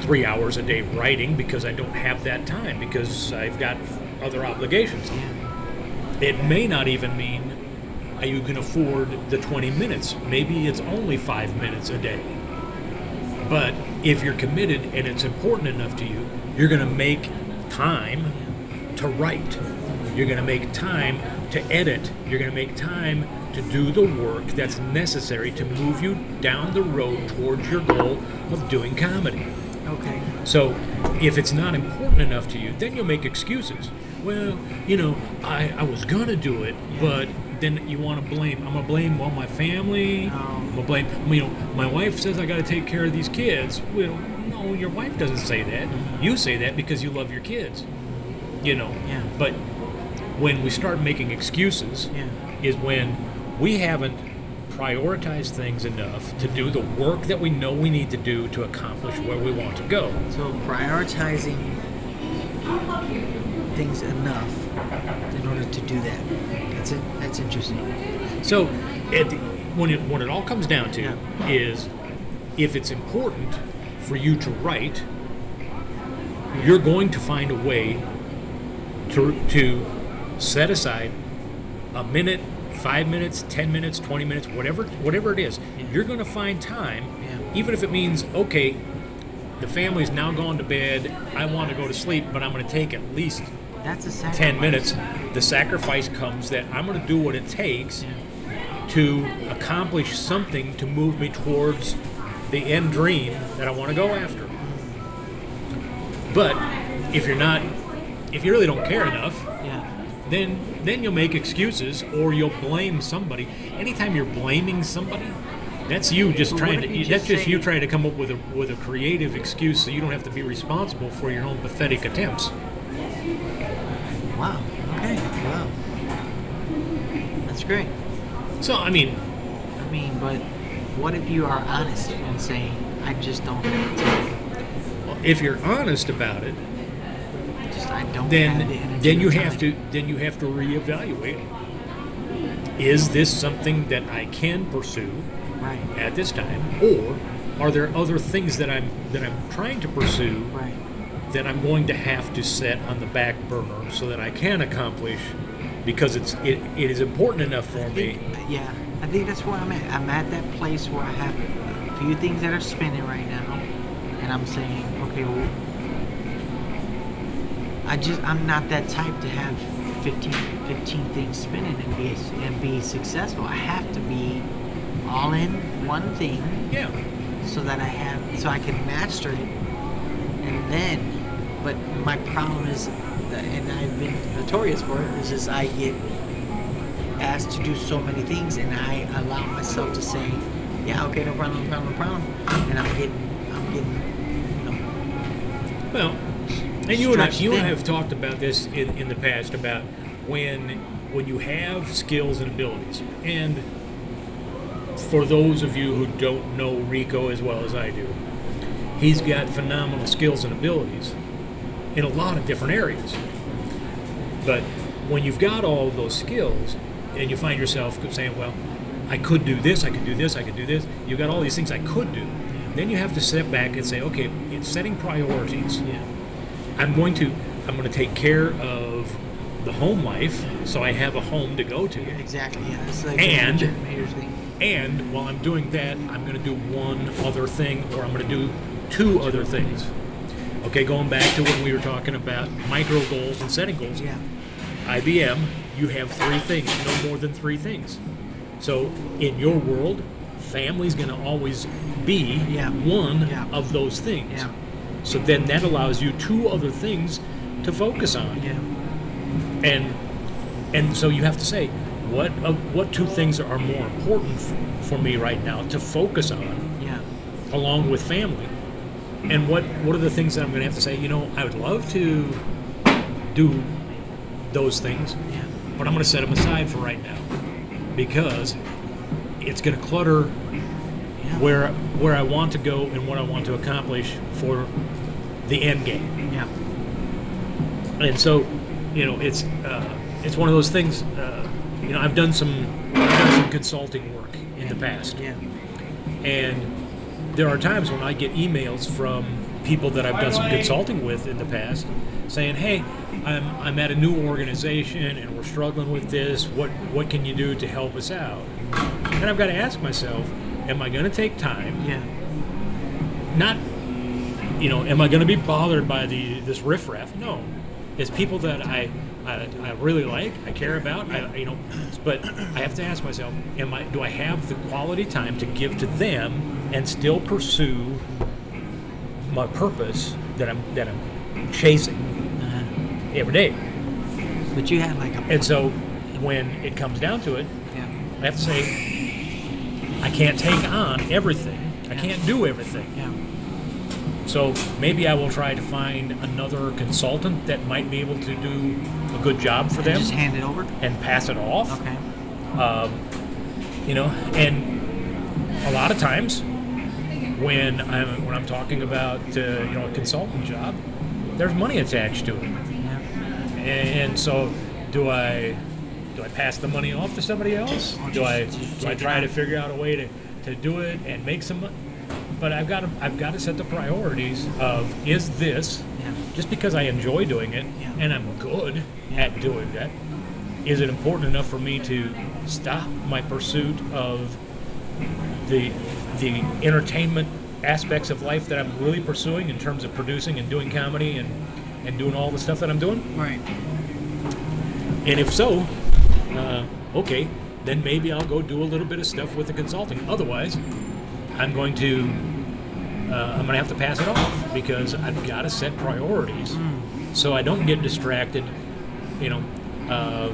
three hours a day writing because I don't have that time because I've got other obligations. It may not even mean you can afford the 20 minutes. Maybe it's only five minutes a day. But if you're committed and it's important enough to you, you're going to make time to write. You're going to make time to edit. You're going to make time to do the work that's necessary to move you down the road towards your goal of doing comedy. okay, So, if it's not important enough to you, then you'll make excuses. Well, you know, I, I was gonna do it, but then you want to blame. I'm gonna blame well my family. I'm gonna blame. You know, my wife says I got to take care of these kids. Well, no, your wife doesn't say that. Mm-hmm. You say that because you love your kids. You know. Yeah. But when we start making excuses, yeah, is when we haven't prioritized things enough to do the work that we know we need to do to accomplish where we want to go. So prioritizing things enough in order to do that. That's it. That's interesting. So, at the, when it when it all comes down to Yeah. is if it's important for you to write, you're going to find a way to to set aside a minute, five minutes, ten minutes, twenty minutes, whatever whatever it is. Yeah. You're going to find time, Yeah. even if it means okay. The family's now gone to bed. I want to go to sleep, but I'm going to take at least That's a sacrifice. 10 minutes. The sacrifice comes that I'm going to do what it takes to accomplish something to move me towards the end dream that I want to go after. But if you're not, if you really don't care enough, Yeah. then then you'll make excuses or you'll blame somebody. Anytime you're blaming somebody, that's you just But trying to. you that's just just you trying to come up with a with a creative excuse so you don't have to be responsible for your own pathetic attempts. Wow. Okay. Wow. That's great. So I mean, I mean, but what if you are honest and saying, I just don't have the time. if you're honest about it, Just I don't the then energy then you have to then you have to reevaluate. Is this something that I can pursue Right. at this time, or are there other things that I'm that I'm trying to pursue Right. that I'm going to have to set on the back burner so that I can accomplish because it's it, it is important enough for I me. yeah, I think that's where I'm at. I'm at that place where I have a few things that are spinning right now, and I'm saying, okay, well, I just I'm not that type to have 15, 15 things spinning and be and be successful. I have to be all in one thing Yeah. so that I have so I can master it, and then. But my problem is, and I've been notorious for it, is just I get asked to do so many things, and I allow myself to say, "Yeah, okay, no problem, no problem, no problem," and I'm getting, I'm getting, I'm Well, and you and I, you and I have talked about this in, in the past about when when you have skills and abilities. And for those of you who don't know Rico as well as I do, he's got phenomenal skills and abilities in a lot of different areas. But when you've got all of those skills and you find yourself saying, well, I could do this, I could do this, I could do this, you've got all these things I could do. Then you have to step back and say, okay, it's setting priorities. yeah, I'm going to I'm going to take care of the home life so I have a home to go to. Yeah, exactly, yeah. It's like And- the Jim thing. And while I'm doing that, I'm going to do one other thing or I'm going to do two other things. Okay, going back to when we were talking about micro goals and setting goals. Yeah, IBM, you have three things, no more than three things. So in your world, family's going to always be Yeah. one Yeah. of those things. yeah, So then that allows you two other things to focus on. yeah, and and so you have to say what of what two things are more important f- for me right now to focus on yeah, along with family and what what are the things that i'm going to have to say? You know i would love to do those things but i'm going to set them aside for right now because it's going to clutter where where i want to go and what i want to accomplish for the end game. Yeah, and so you know it's uh, it's one of those things uh, you know i've done some i've done some consulting work in the past. Yeah, and there are times when i get emails from people that i've done some consulting with in the past saying hey i'm, I'm at a new organization and we're struggling with this. What what can you do to help us out? And i've got to ask myself am i going to take time? Yeah, not you know am i going to be bothered by the this riffraff? No. It's people that I, I i really like i care about i you know but i have to ask myself am i do i have the quality time to give to them and still pursue my purpose that i'm that i'm chasing uh, every day? But you have like a and so when it comes down to it yeah, i have to say i can't take on everything. I can't do everything. yeah, So maybe I will try to find another consultant that might be able to do a good job for them just hand it over. and pass it off. Okay, Um, you know, and a lot of times when I'm when I'm talking about uh, you know a consultant job, there's money attached to it, yeah, and so do I do I pass the money off to somebody else? Do I do I try to figure out a way to, to do it and make some money? But I've got to I've got to set the priorities of is this Yeah. just because I enjoy doing it Yeah. and I'm good at doing that, is it important enough for me to stop my pursuit of the the entertainment aspects of life that I'm really pursuing in terms of producing and doing comedy and and doing all the stuff that I'm doing? Right. And if so, uh, okay, then maybe I'll go do a little bit of stuff with the consulting. Otherwise, I'm going to uh, I'm going to have to pass it off because I've got to set priorities so I don't get distracted. You know, uh,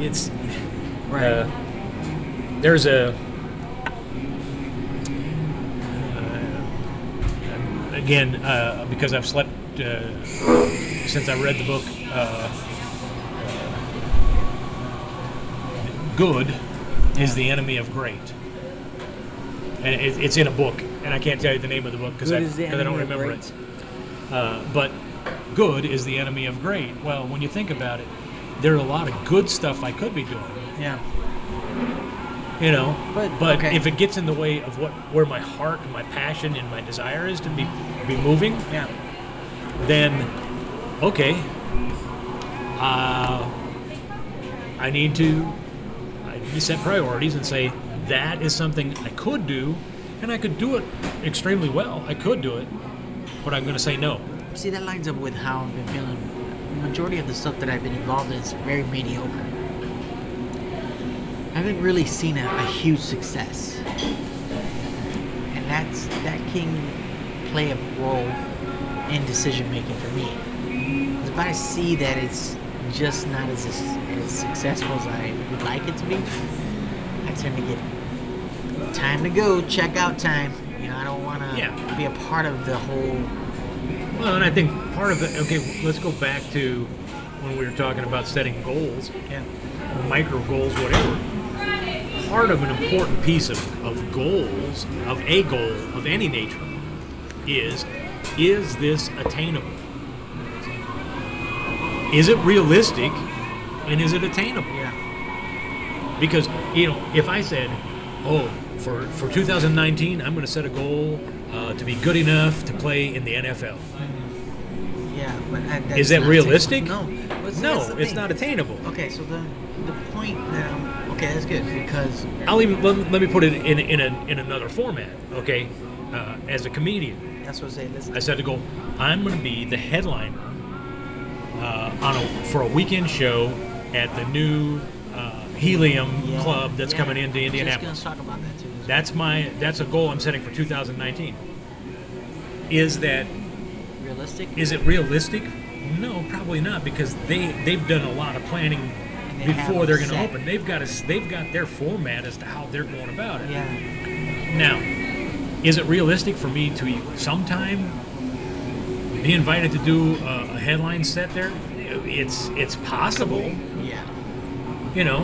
it's Right. uh, there's a uh, again uh, because I've slept uh, since I read the book. Uh, good is the enemy of great, and it, it's in a book, and I can't tell you the name of the book because I, Good is the 'cause I don't remember it. Uh, but good is the enemy of great. Well, when you think about it, there are a lot of good stuff I could be doing. Yeah. You know, But- okay. if it gets in the way of what where my heart and my passion and my desire is to be be moving, Yeah. then okay, uh, I need to I need to set priorities and say that is something I could do, and I could do it extremely well. I could do it, but I'm going to say no. See, that lines up with how I've been feeling. The majority of the stuff that I've been involved in is very mediocre. I haven't really seen a, a huge success, and that's that can play a role in decision making for me. If I see that it's just not as as successful as I would like it to be, I tend to get time to go, check out time. You know, I don't want to Yeah. be a part of the whole Well, and I think part of it. Okay, let's go back to when we were talking about setting goals. yeah. micro goals, whatever. Part of an important piece of, of goals, of a goal of any nature, is is this attainable? Is it realistic and is it attainable? Yeah. Because, you know, if I said, oh, for, for 2019, I'm going to set a goal uh, to be good enough to play in the NFL. Yeah, but I, that's Is that realistic? attainable. No, but No, it's not attainable. Okay, so the the point that I'm okay, that's good because I'll even let, let me put it in in, a, in another format. Okay, uh, as a comedian, that's what I say. Listen, I said to go. I'm going to be the headliner uh, on a for a weekend show at the new uh, Helium yeah, Club that's yeah. coming into Indianapolis. Gonna talk about that too. That's my that's a goal I'm setting for 2019. Is that realistic. is it realistic? No, probably not because they they've done a lot of planning they before they're going to open. They've got a, they've got their format as to how they're going about it. Yeah, Now, is it realistic for me to sometime be invited to do a, a headline set there? It's it's possible, yeah, you know.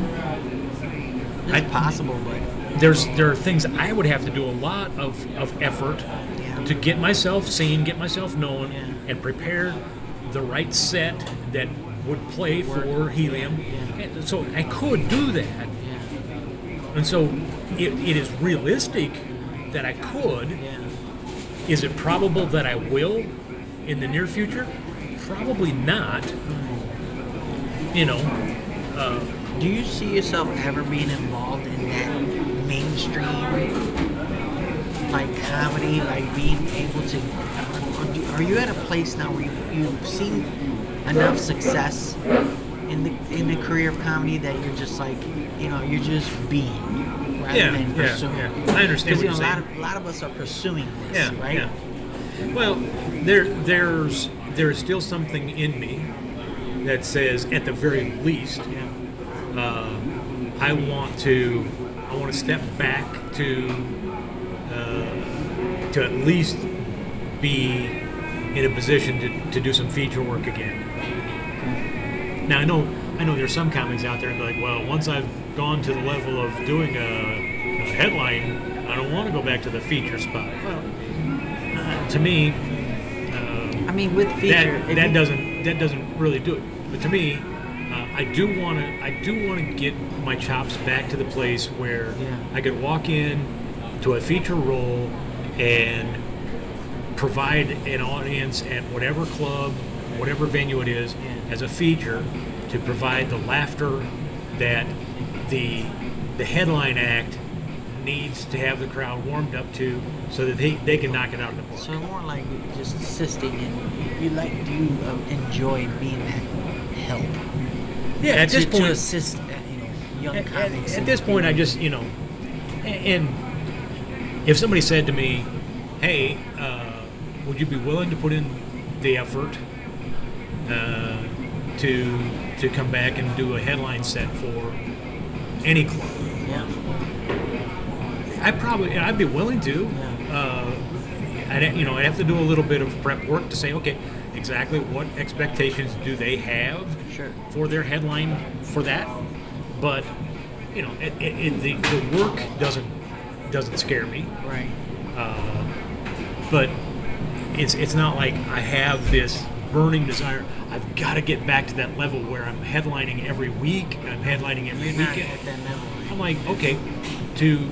it's I- possible, but There's there are things I would have to do a lot of, of effort Yeah. to get myself seen, get myself known, Yeah. and prepare the right set that would play for Helium. Yeah. So I could do that. And so it, it is realistic that I could. Is it probable that I will in the near future? Probably not. You know, uh, Do you see yourself ever being involved in that mainstream, like comedy, like being able to? Are you- at a place now where you, you've seen enough success in the in the career of comedy that you're just like, you know, you're just being rather Yeah, than pursuing? yeah. I understand Because you what know, you're a lot of a lot of us are pursuing this, yeah, right? yeah. Well, there, there's, there is still something in me that says, at the very least, uh, I want to, To step back to, uh, to at least be in a position to, to do some feature work again. Now I know, I know there's some comics out there and be like, well, once I've gone to the level of doing a, a headline, I don't want to go back to the feature spot. Well, uh, to me, uh, I mean, with feature, that that doesn't that doesn't really do it. But to me, I do want to I do want to get my chops back to the place where Yeah. I could walk in to a feature role and provide an audience at whatever club, whatever venue it is, as a feature to provide the laughter that the the headline act needs to have the crowd warmed up to so that they, they can knock it out of the park. So more like just assisting and you like do you um, enjoy being that help yeah, at this point, to assist uh, you know young at, at- comics. at and- this point, I just you know, and if somebody said to me, "Hey, uh, would you be willing to put in the effort uh, to to come back and do a headline set for any club?" yeah, I probably I'd be willing to. Yeah. Uh, I'd you know I'd have to do a little bit of prep work to say okay exactly what expectations do they have Sure. for their headline for that, but you know it, it, it, the, the work doesn't doesn't scare me, right. uh, but it's it's not like I have this burning desire. I've got to get back to that level where I'm headlining every week. I'm headlining every You're not at that level. I'm like, okay, to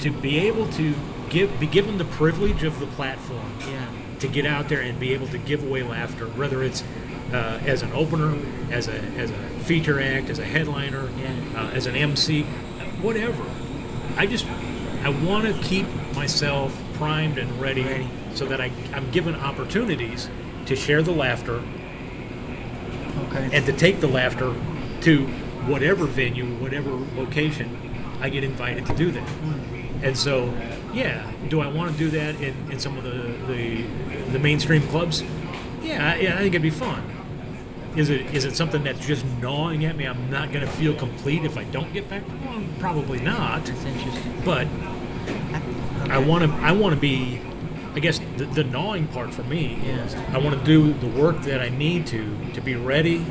to be able to give be given the privilege of the platform Yeah. to get out there and be able to give away laughter, whether it's uh, as an opener, as a as a feature act, as a headliner, Yeah. uh, as an MC, whatever. I just I want to keep myself primed and ready, Ready. so that I, I'm given opportunities to share the laughter Okay. and to take the laughter to whatever venue, whatever location, I get invited to do that. And so, yeah, do I want to do that in, in some of the, the the mainstream clubs? Yeah, I, yeah, I think it'd be fun. Is it is it something that's just gnawing at me? I'm not going to feel complete if I don't get back. Well, probably not. That's interesting. But I want to I want to be I guess the, the gnawing part for me Yeah. is I want to do the work that I need to to be ready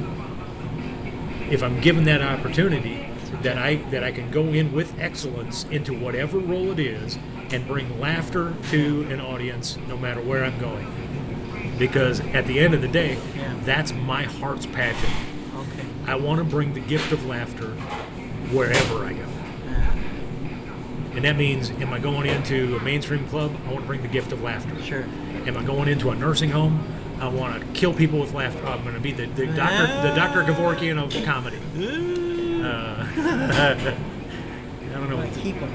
if I'm given that opportunity that I that I can go in with excellence into whatever role it is and bring laughter to an audience no matter where I'm going because at the end of the day Yeah. that's my heart's passion Okay. I want to bring the gift of laughter wherever I go and that means, am I going into a mainstream club? I want to bring the gift of laughter. Sure. Am I going into a nursing home? I want to kill people with laughter. I'm going to be the, the doctor, the Doctor Kevorkian of comedy. Uh, I don't know. What to keep them.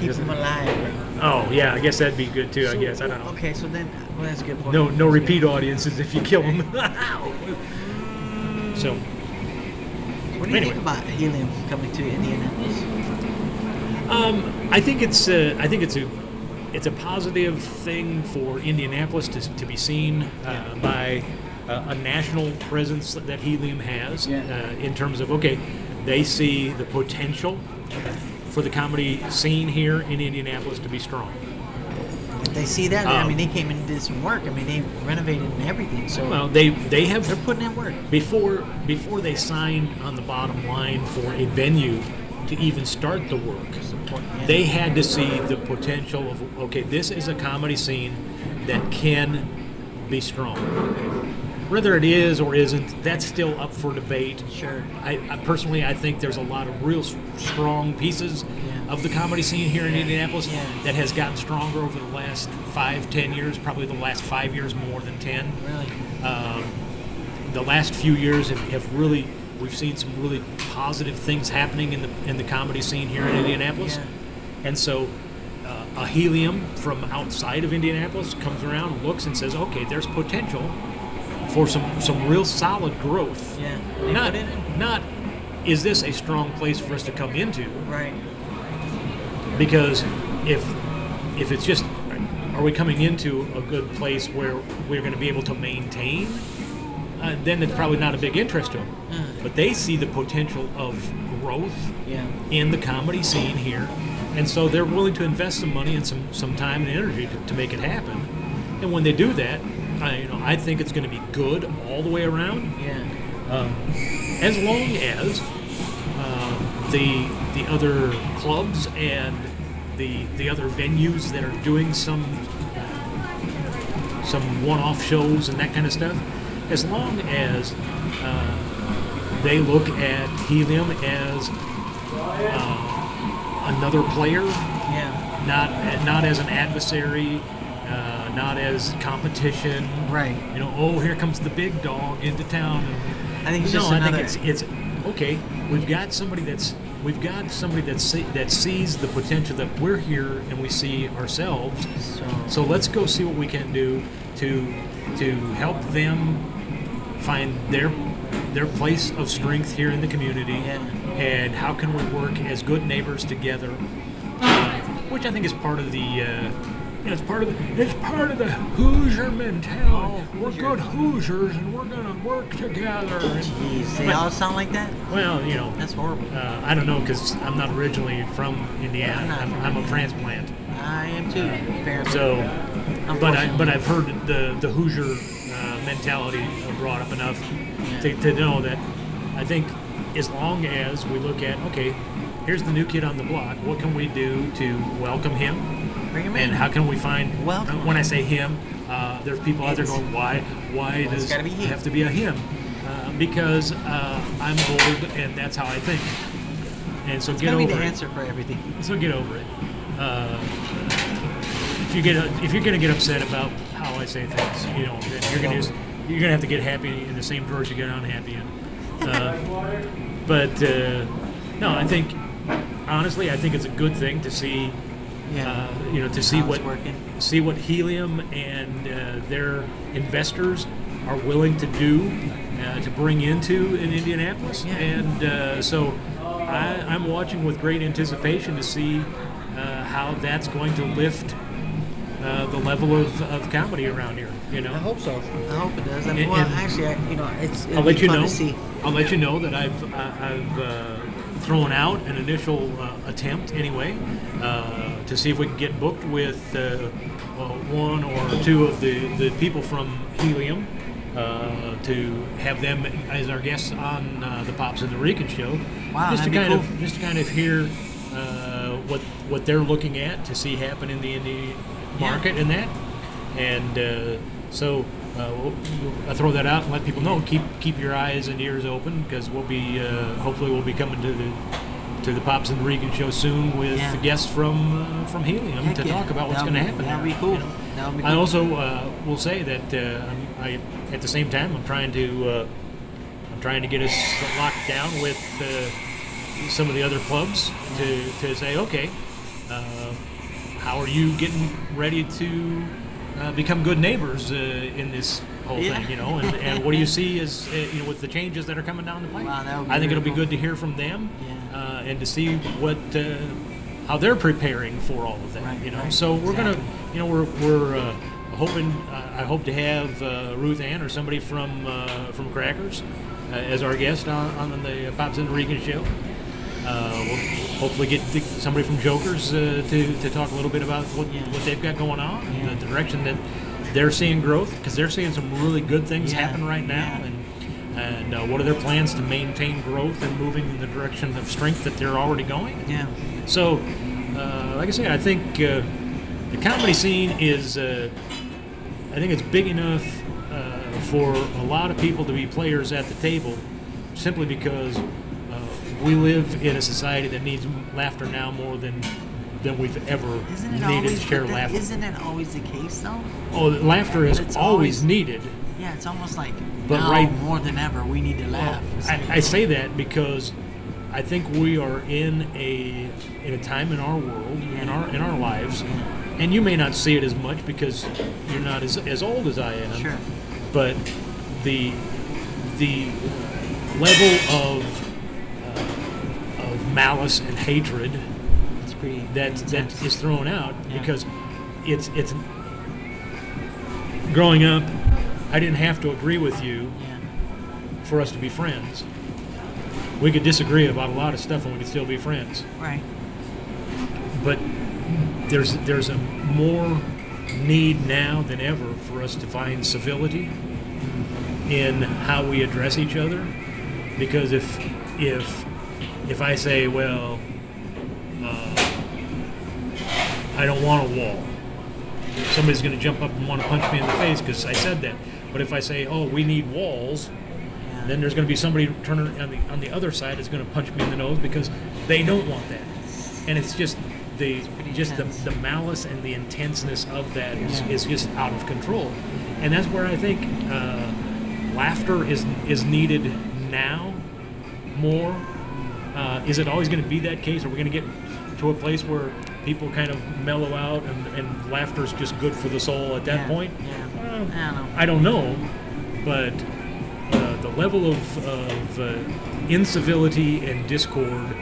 Keep them alive. Oh yeah, I guess that'd be good too. I So, guess I don't know. Okay, so then, well, that's a good. point. No, no That's repeat audiences if you kill them. so What do you Anyway. think about helium coming to Indianapolis? Um, I think it's a, I think it's a it's a positive thing for Indianapolis to, to be seen uh, by uh, a national presence that Helium has Yeah. uh, in terms of okay, they see the potential for the comedy scene here in Indianapolis to be strong. They see that. I Um, mean, they came and did some work. I mean, they renovated and everything. So Well, they they have they're putting in work. before before they sign on the bottom line for a venue to even start the work. They had to see the potential of okay this is a comedy scene that can be strong whether it is or isn't that's still up for debate Sure. I, I personally i think there's a lot of real strong pieces Yeah. of the comedy scene here in Yeah. indianapolis Yeah. that has gotten stronger over the last five ten years probably the last five years more than ten Really. um, the last few years have, have really we've seen some really positive things happening in the in the comedy scene here in Indianapolis, Yeah. and so uh, a helium from outside of Indianapolis comes around, looks, and says, okay, there's potential for some some real solid growth. Yeah. Not not is this a strong place for us to come into? Right. because if if it's just are we coming into a good place where we're going to be able to maintain uh, then it's probably not a big interest to them Mm. but they see the potential of growth Yeah. in the comedy scene here and so they're willing to invest some money and some, some time and energy to, to make it happen and when they do that I, you know, I think it's going to be good all the way around Yeah. um, as long as uh, the the other clubs and the the other venues that are doing some some one-off shows and that kind of stuff, as long as uh, they look at Helium as uh, another player Yeah. not not as an adversary, uh, not as competition. Right. You know, oh, here comes the big dog into town. I think it's no, just I think it's it's okay. We've got somebody that's we've got somebody that see, that sees the potential that we're here and we see ourselves. so, So let's go see what we can do to to help them find their their place of strength here in the community, Yeah. and how can we work as good neighbors together, uh, which I think is part of the. Uh, it's part of the it's part of the Hoosier mentality. Oh, we're good Hoosiers, and we're gonna work together. And- Jeez, they but- all sound like that. well, you know, That's horrible. uh, I don't know because I'm not originally from Indiana. I'm I'm, I'm a transplant. I am too. Apparently. So, but I but I've heard the the Hoosier uh, mentality brought up enough to, to know that I think as long as we look at okay, here's the new kid on the block. What can we do to welcome him? Bring him And in. how can we find? Welcome. When I say him, uh, there's people out there going, why why Well, does it have to be a him? Uh, because uh, I'm old and that's how I think. And so it's get gonna over be the it. answer for everything. So get over it. Uh, if you get if you're gonna get upset about how I say things, you know, then you're gonna just, you're gonna have to get happy in the same drawers you get unhappy in. Uh, but uh, no, I think honestly, I think it's a good thing to see. Yeah. Uh, you know, to see what working. see what Helium and uh, their investors are willing to do uh, to bring into in Indianapolis, Yeah. and uh, so I, I'm watching with great anticipation to see uh, how that's going to lift uh, the level of, of comedy around here. You know, I hope so. I hope it does. I mean, And- well, and- actually, I, you know, it's. it'll I'll let be you fun know. To see. I'll let you know that I've I- I've uh, thrown out an initial uh, attempt anyway uh, to see if we can get booked with uh, well, one or two of the, the people from Helium uh, to have them as our guests on uh, the Pops and the Rican show. Wow, just to kind cool. of just to kind of hear uh, what what they're looking at to see happen in the indie Yeah. market and that. And uh, so uh, we'll, we'll- I throw that out and let people know. Keep keep your eyes and ears open because we'll be uh, hopefully we'll be coming to the to the Pops and Regan show soon with Yeah. guests from uh, from Helium Heck to yeah. talk about what's going to happen. that'll be cool. you know. That'll be I also uh, will say that uh, I'm, at the same time I'm trying to uh, I'm trying to get us locked down with uh, some of the other clubs to, to say okay. Uh, how are you getting ready to uh, become good neighbors uh, in this whole Yeah. thing? You know, and, and what do you see as uh, you know with the changes that are coming down the pipe? Wow, be I think it'll be cool. good to hear from them Yeah. uh, and to see what uh, how they're preparing for all of that. Right, you know, right. so we're gonna you know we're we're uh, hoping uh, I hope to have uh, Ruth Ann or somebody from uh, from Crackers uh, as our guest on, on the Pops and Regan show. Uh, we'll hopefully get the, somebody from Jokers uh, to, to talk a little bit about what, Yeah. what they've got going on, Yeah. the direction that they're seeing growth, because they're seeing some really good things Yeah. happen right now, and and uh, what are their plans to maintain growth and moving in the direction of strength that they're already going. Yeah. So, uh, like I say, I think uh, the comedy scene is, uh, I think it's big enough uh, for a lot of people to be players at the table, simply because we live in a society that needs laughter now more than than we've ever Isn't it needed always? to share laughter. Isn't it always the case though? oh, laughter is always always- needed. Yeah, it's almost like But now right- more than ever we need to laugh. It's I, I say that because I think we are in a in a time in our world in our in our lives, and you may not see it as much because you're not as, as old as I am. Sure. But the the level of malice and hatred it's pretty. that pretty that is thrown out Yeah. because it's it's growing up. I didn't have to agree with you Yeah. for us to be friends. We could disagree about a lot of stuff and we could still be friends. Right. But there's there's a more need now than ever for us to find civility mm-hmm. in how we address each other. Because if if if I say, well, uh, I don't want a wall, somebody's going to jump up and want to punch me in the face because I said that. But if I say, oh, we need walls, then there's going to be somebody turning on the on the other side that's going to punch me in the nose because they don't want that, and it's just the just the, the malice and the intenseness of that is, is just out of control, and that's where I think uh, laughter is is needed now more. Uh, is it always going to be that case? Are we going to get to a place where people kind of mellow out and, and laughter is just good for the soul at that Yeah, point? yeah. Uh, I don't know. I don't know, but uh, the level of, of uh, incivility and discord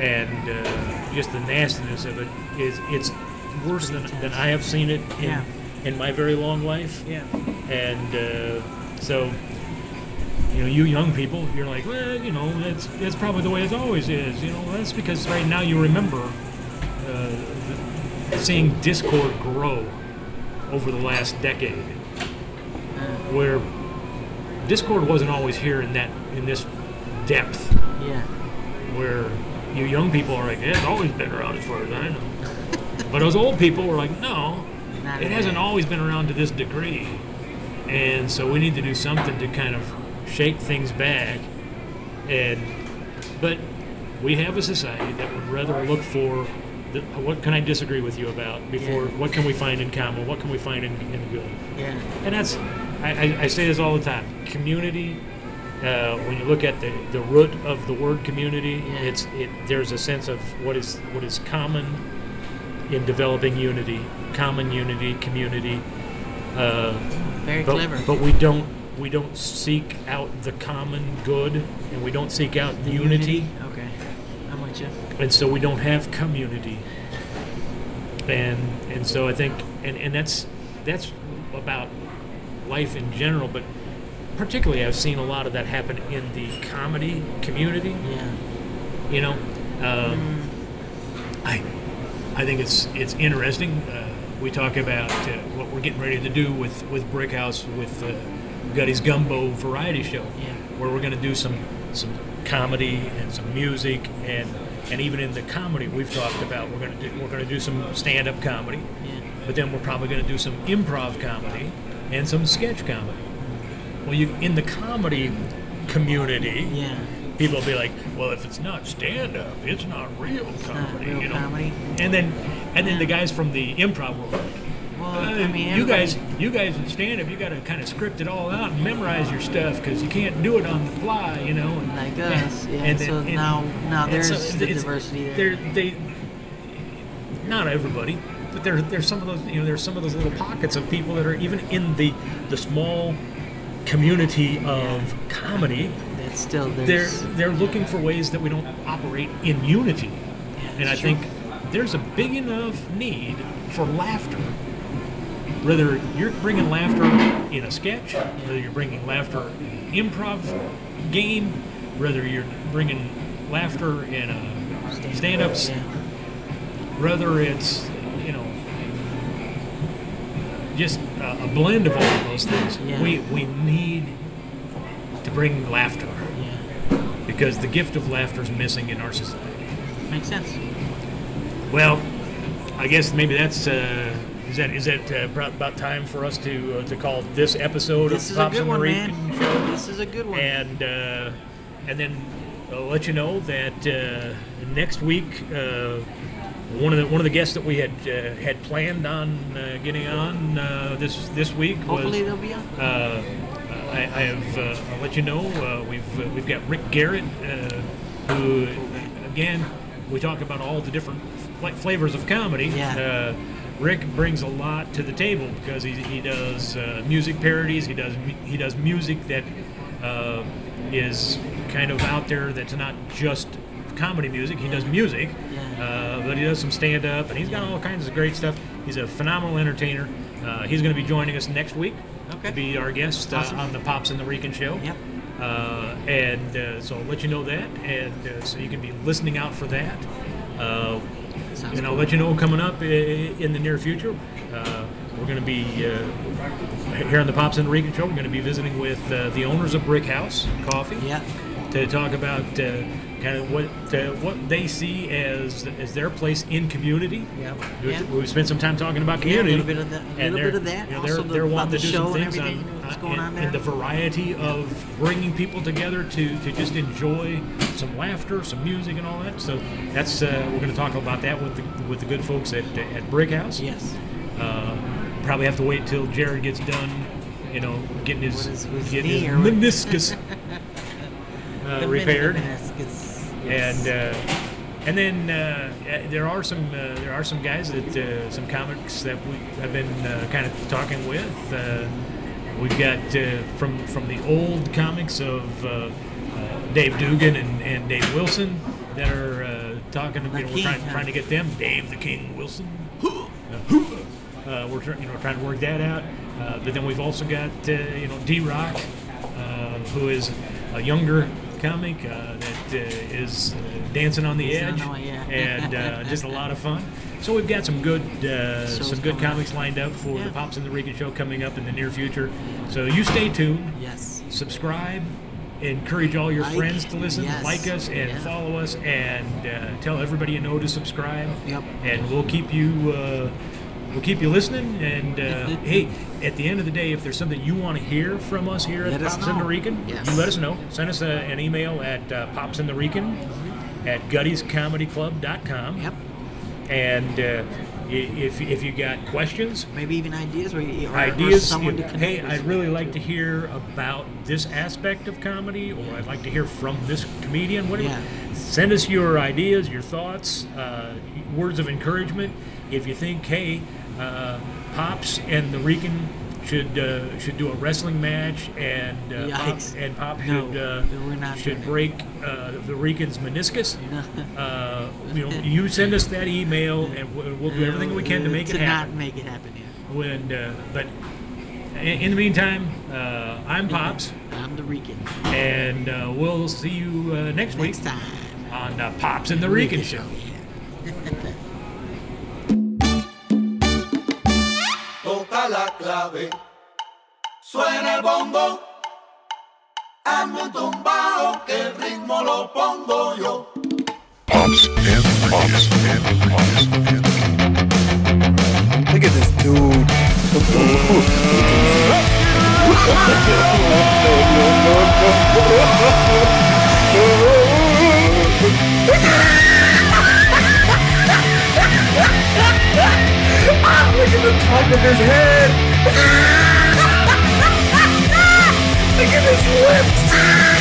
and uh, just the nastiness of it is it's worse than, than I have seen it in, Yeah. in my very long life. Yeah. And uh, so, you know, you young people, you're like, well, you know, that's that's probably the way it always is. You know, that's because right now you remember uh, the, seeing discord grow over the last decade, where discord wasn't always here in that in this depth, Yeah. where you young people are like, yeah, it's always been around as far as I know. but those old people were like, no, Not it hasn't always been around to this degree. And so we need to do something to kind of shake things back. And but we have a society that would rather look for the, what can I disagree with you about before Yeah. what can we find in common? What can we find in, in good? Yeah. And that's I, I, I say this all the time. Community. Uh, when you look at the, the root of the word community, Yeah. it's it. There's a sense of what is what is common in developing unity, common unity, community. Uh, Very but, clever. but we don't we don't seek out the common good, and we don't seek out The unity, Okay. I'm with you. and so we don't have community. And and so I think and, and that's that's about life in general, but particularly I've seen a lot of that happen in the comedy community. Yeah. You know, um, I I think it's it's interesting. Uh, we talk about uh, what we're getting ready to do with with Brickhouse with uh, Gutty's Gumbo variety show, Yeah. where we're going to do some some comedy and some music and and even in the comedy we've talked about we're going to do we're going to do some stand up comedy, Yeah. but then we're probably going to do some improv comedy and some sketch comedy. Well, you in the comedy community, Yeah. people will be like, "Well, if it's not stand up, it's not real comedy," real you know. comedy. And then, and then the guys from the improv like, Well, uh, I mean, "You guys, you guys in stand up, you got to kind of script it all out and memorize your stuff because you can't do it on the fly, you know." And, Like us, yeah, and so now- now and there's the diversity there. They're, not everybody, but there, there's some of those, you know, there's some of those little pockets of people that are even in the the small community of comedy That's still they're they're looking for ways that we don't operate in unity, and I true. think there's a big enough need for laughter. Whether you're bringing laughter in a sketch, whether you're bringing laughter in an improv game, whether you're bringing laughter in a stand-up, whether it's you know just a, a blend of all of those things. Yeah. We we need to bring laughter Yeah. because the gift of laughter is missing in our society. Makes sense. Well, I guess maybe that's uh, is that is that uh, about time for us to uh, to call this episode This of Pops and one, Marie man. show, This is a good one. and uh, and then I'll let you know that uh, next week. Uh, one of the one of the guests that we had uh, had planned on uh, getting on uh, this this week Hopefully was they'll be on. uh, I, I have. Uh, I'll let you know. Uh, we've uh, we've got Rick Garrett, uh, who again we talk about all the different flavors of comedy. Yeah. Rick brings a lot to the table because he, he does uh, music parodies. He does he does music that uh, is kind of out there. That's not just comedy music. He does music, uh, but he does some stand up, and he's got all kinds of great stuff. He's a phenomenal entertainer. Uh, he's going to be joining us next week Okay. to be our guest uh, Awesome. on the Pops and the Rican show. Yep. Uh, and uh, so I'll let you know that, and uh, so you can be listening out for that. Sounds and I'll let you know coming up in the near future. Uh, we're going to be uh, here on the Pops and Rican show. We're going to be visiting with uh, the owners of Brick House Coffee Yeah. to talk about uh, kind of what uh, what they see as as their place in community. Yeah. We, Yeah. we spent some time talking about Yeah, a little bit of that- a little they're- bit of that. You know, they're, the- they're wanting the to do show some and things on what's going and, on there. and the variety of bringing people together to, to just enjoy some laughter, some music, and all that. So that's uh, we're going to talk about that with the with the good folks at at Brick House. yes. Uh, probably have to wait till Jared gets done, you know, getting his, is- getting his meniscus uh, repaired, meniscus, and yes. uh, and then uh, uh, there are some uh, there are some guys that uh, some comics that we have been uh, kind of talking with. We've got uh, from from the old comics of uh, uh, Dave Dugan and, and Dave Wilson that are uh, talking. You The know, we're trying, trying to get them. Dave the King Wilson. Uh, we're try- you know trying to work that out. Uh, but then we've also got uh, you know D Rock, uh, who is a younger comic uh, that uh, is uh, dancing on the edge, on the- yeah. and uh, just a lot of fun. So we've got some good uh, Shows some good coming up. comics lined up for Yeah. the Pops and the Rican show coming up in the near future. So you stay tuned, yes. subscribe. Encourage all your Like, friends to listen, yes, like us, and yeah. follow us, and uh, tell everybody you know to subscribe. Yep. And we'll keep you uh, we'll keep you listening. And uh, hey, at the end of the day, if there's something you want to hear from us here Let at Pops in the. Rican, Yes. you let us know. Send us a, an email at uh, Pops and the Rican at Gutty'sComedyClub.com. Yep. And uh, if if you got questions, Maybe even ideas, or, or, or ideas. someone you- to connect hey. I'd really like to hear about this aspect of comedy, or I'd like to hear from this comedian. Whatever. Yeah. Send us your ideas, your thoughts, uh, words of encouragement. If you think, hey, uh, Pops and the Rican should uh, should do a wrestling match, and uh, Pop, and Pop No, should uh, should break uh, the Rican's meniscus. uh, you know, you send us that email, and we'll, we'll do everything we can to make to it happen not make it happen. Yeah. when uh, but in, in the meantime uh, i'm pops I'm the Rican. and uh, we'll see you uh, next week Next time. on uh, pops and the Rican show Yeah. la clave. Suena el bongo, hazme un tumbao que el ritmo lo pongo yo. Pops and Pops and Pops and Look at this dude. Look at the top of his head. Look at his lips.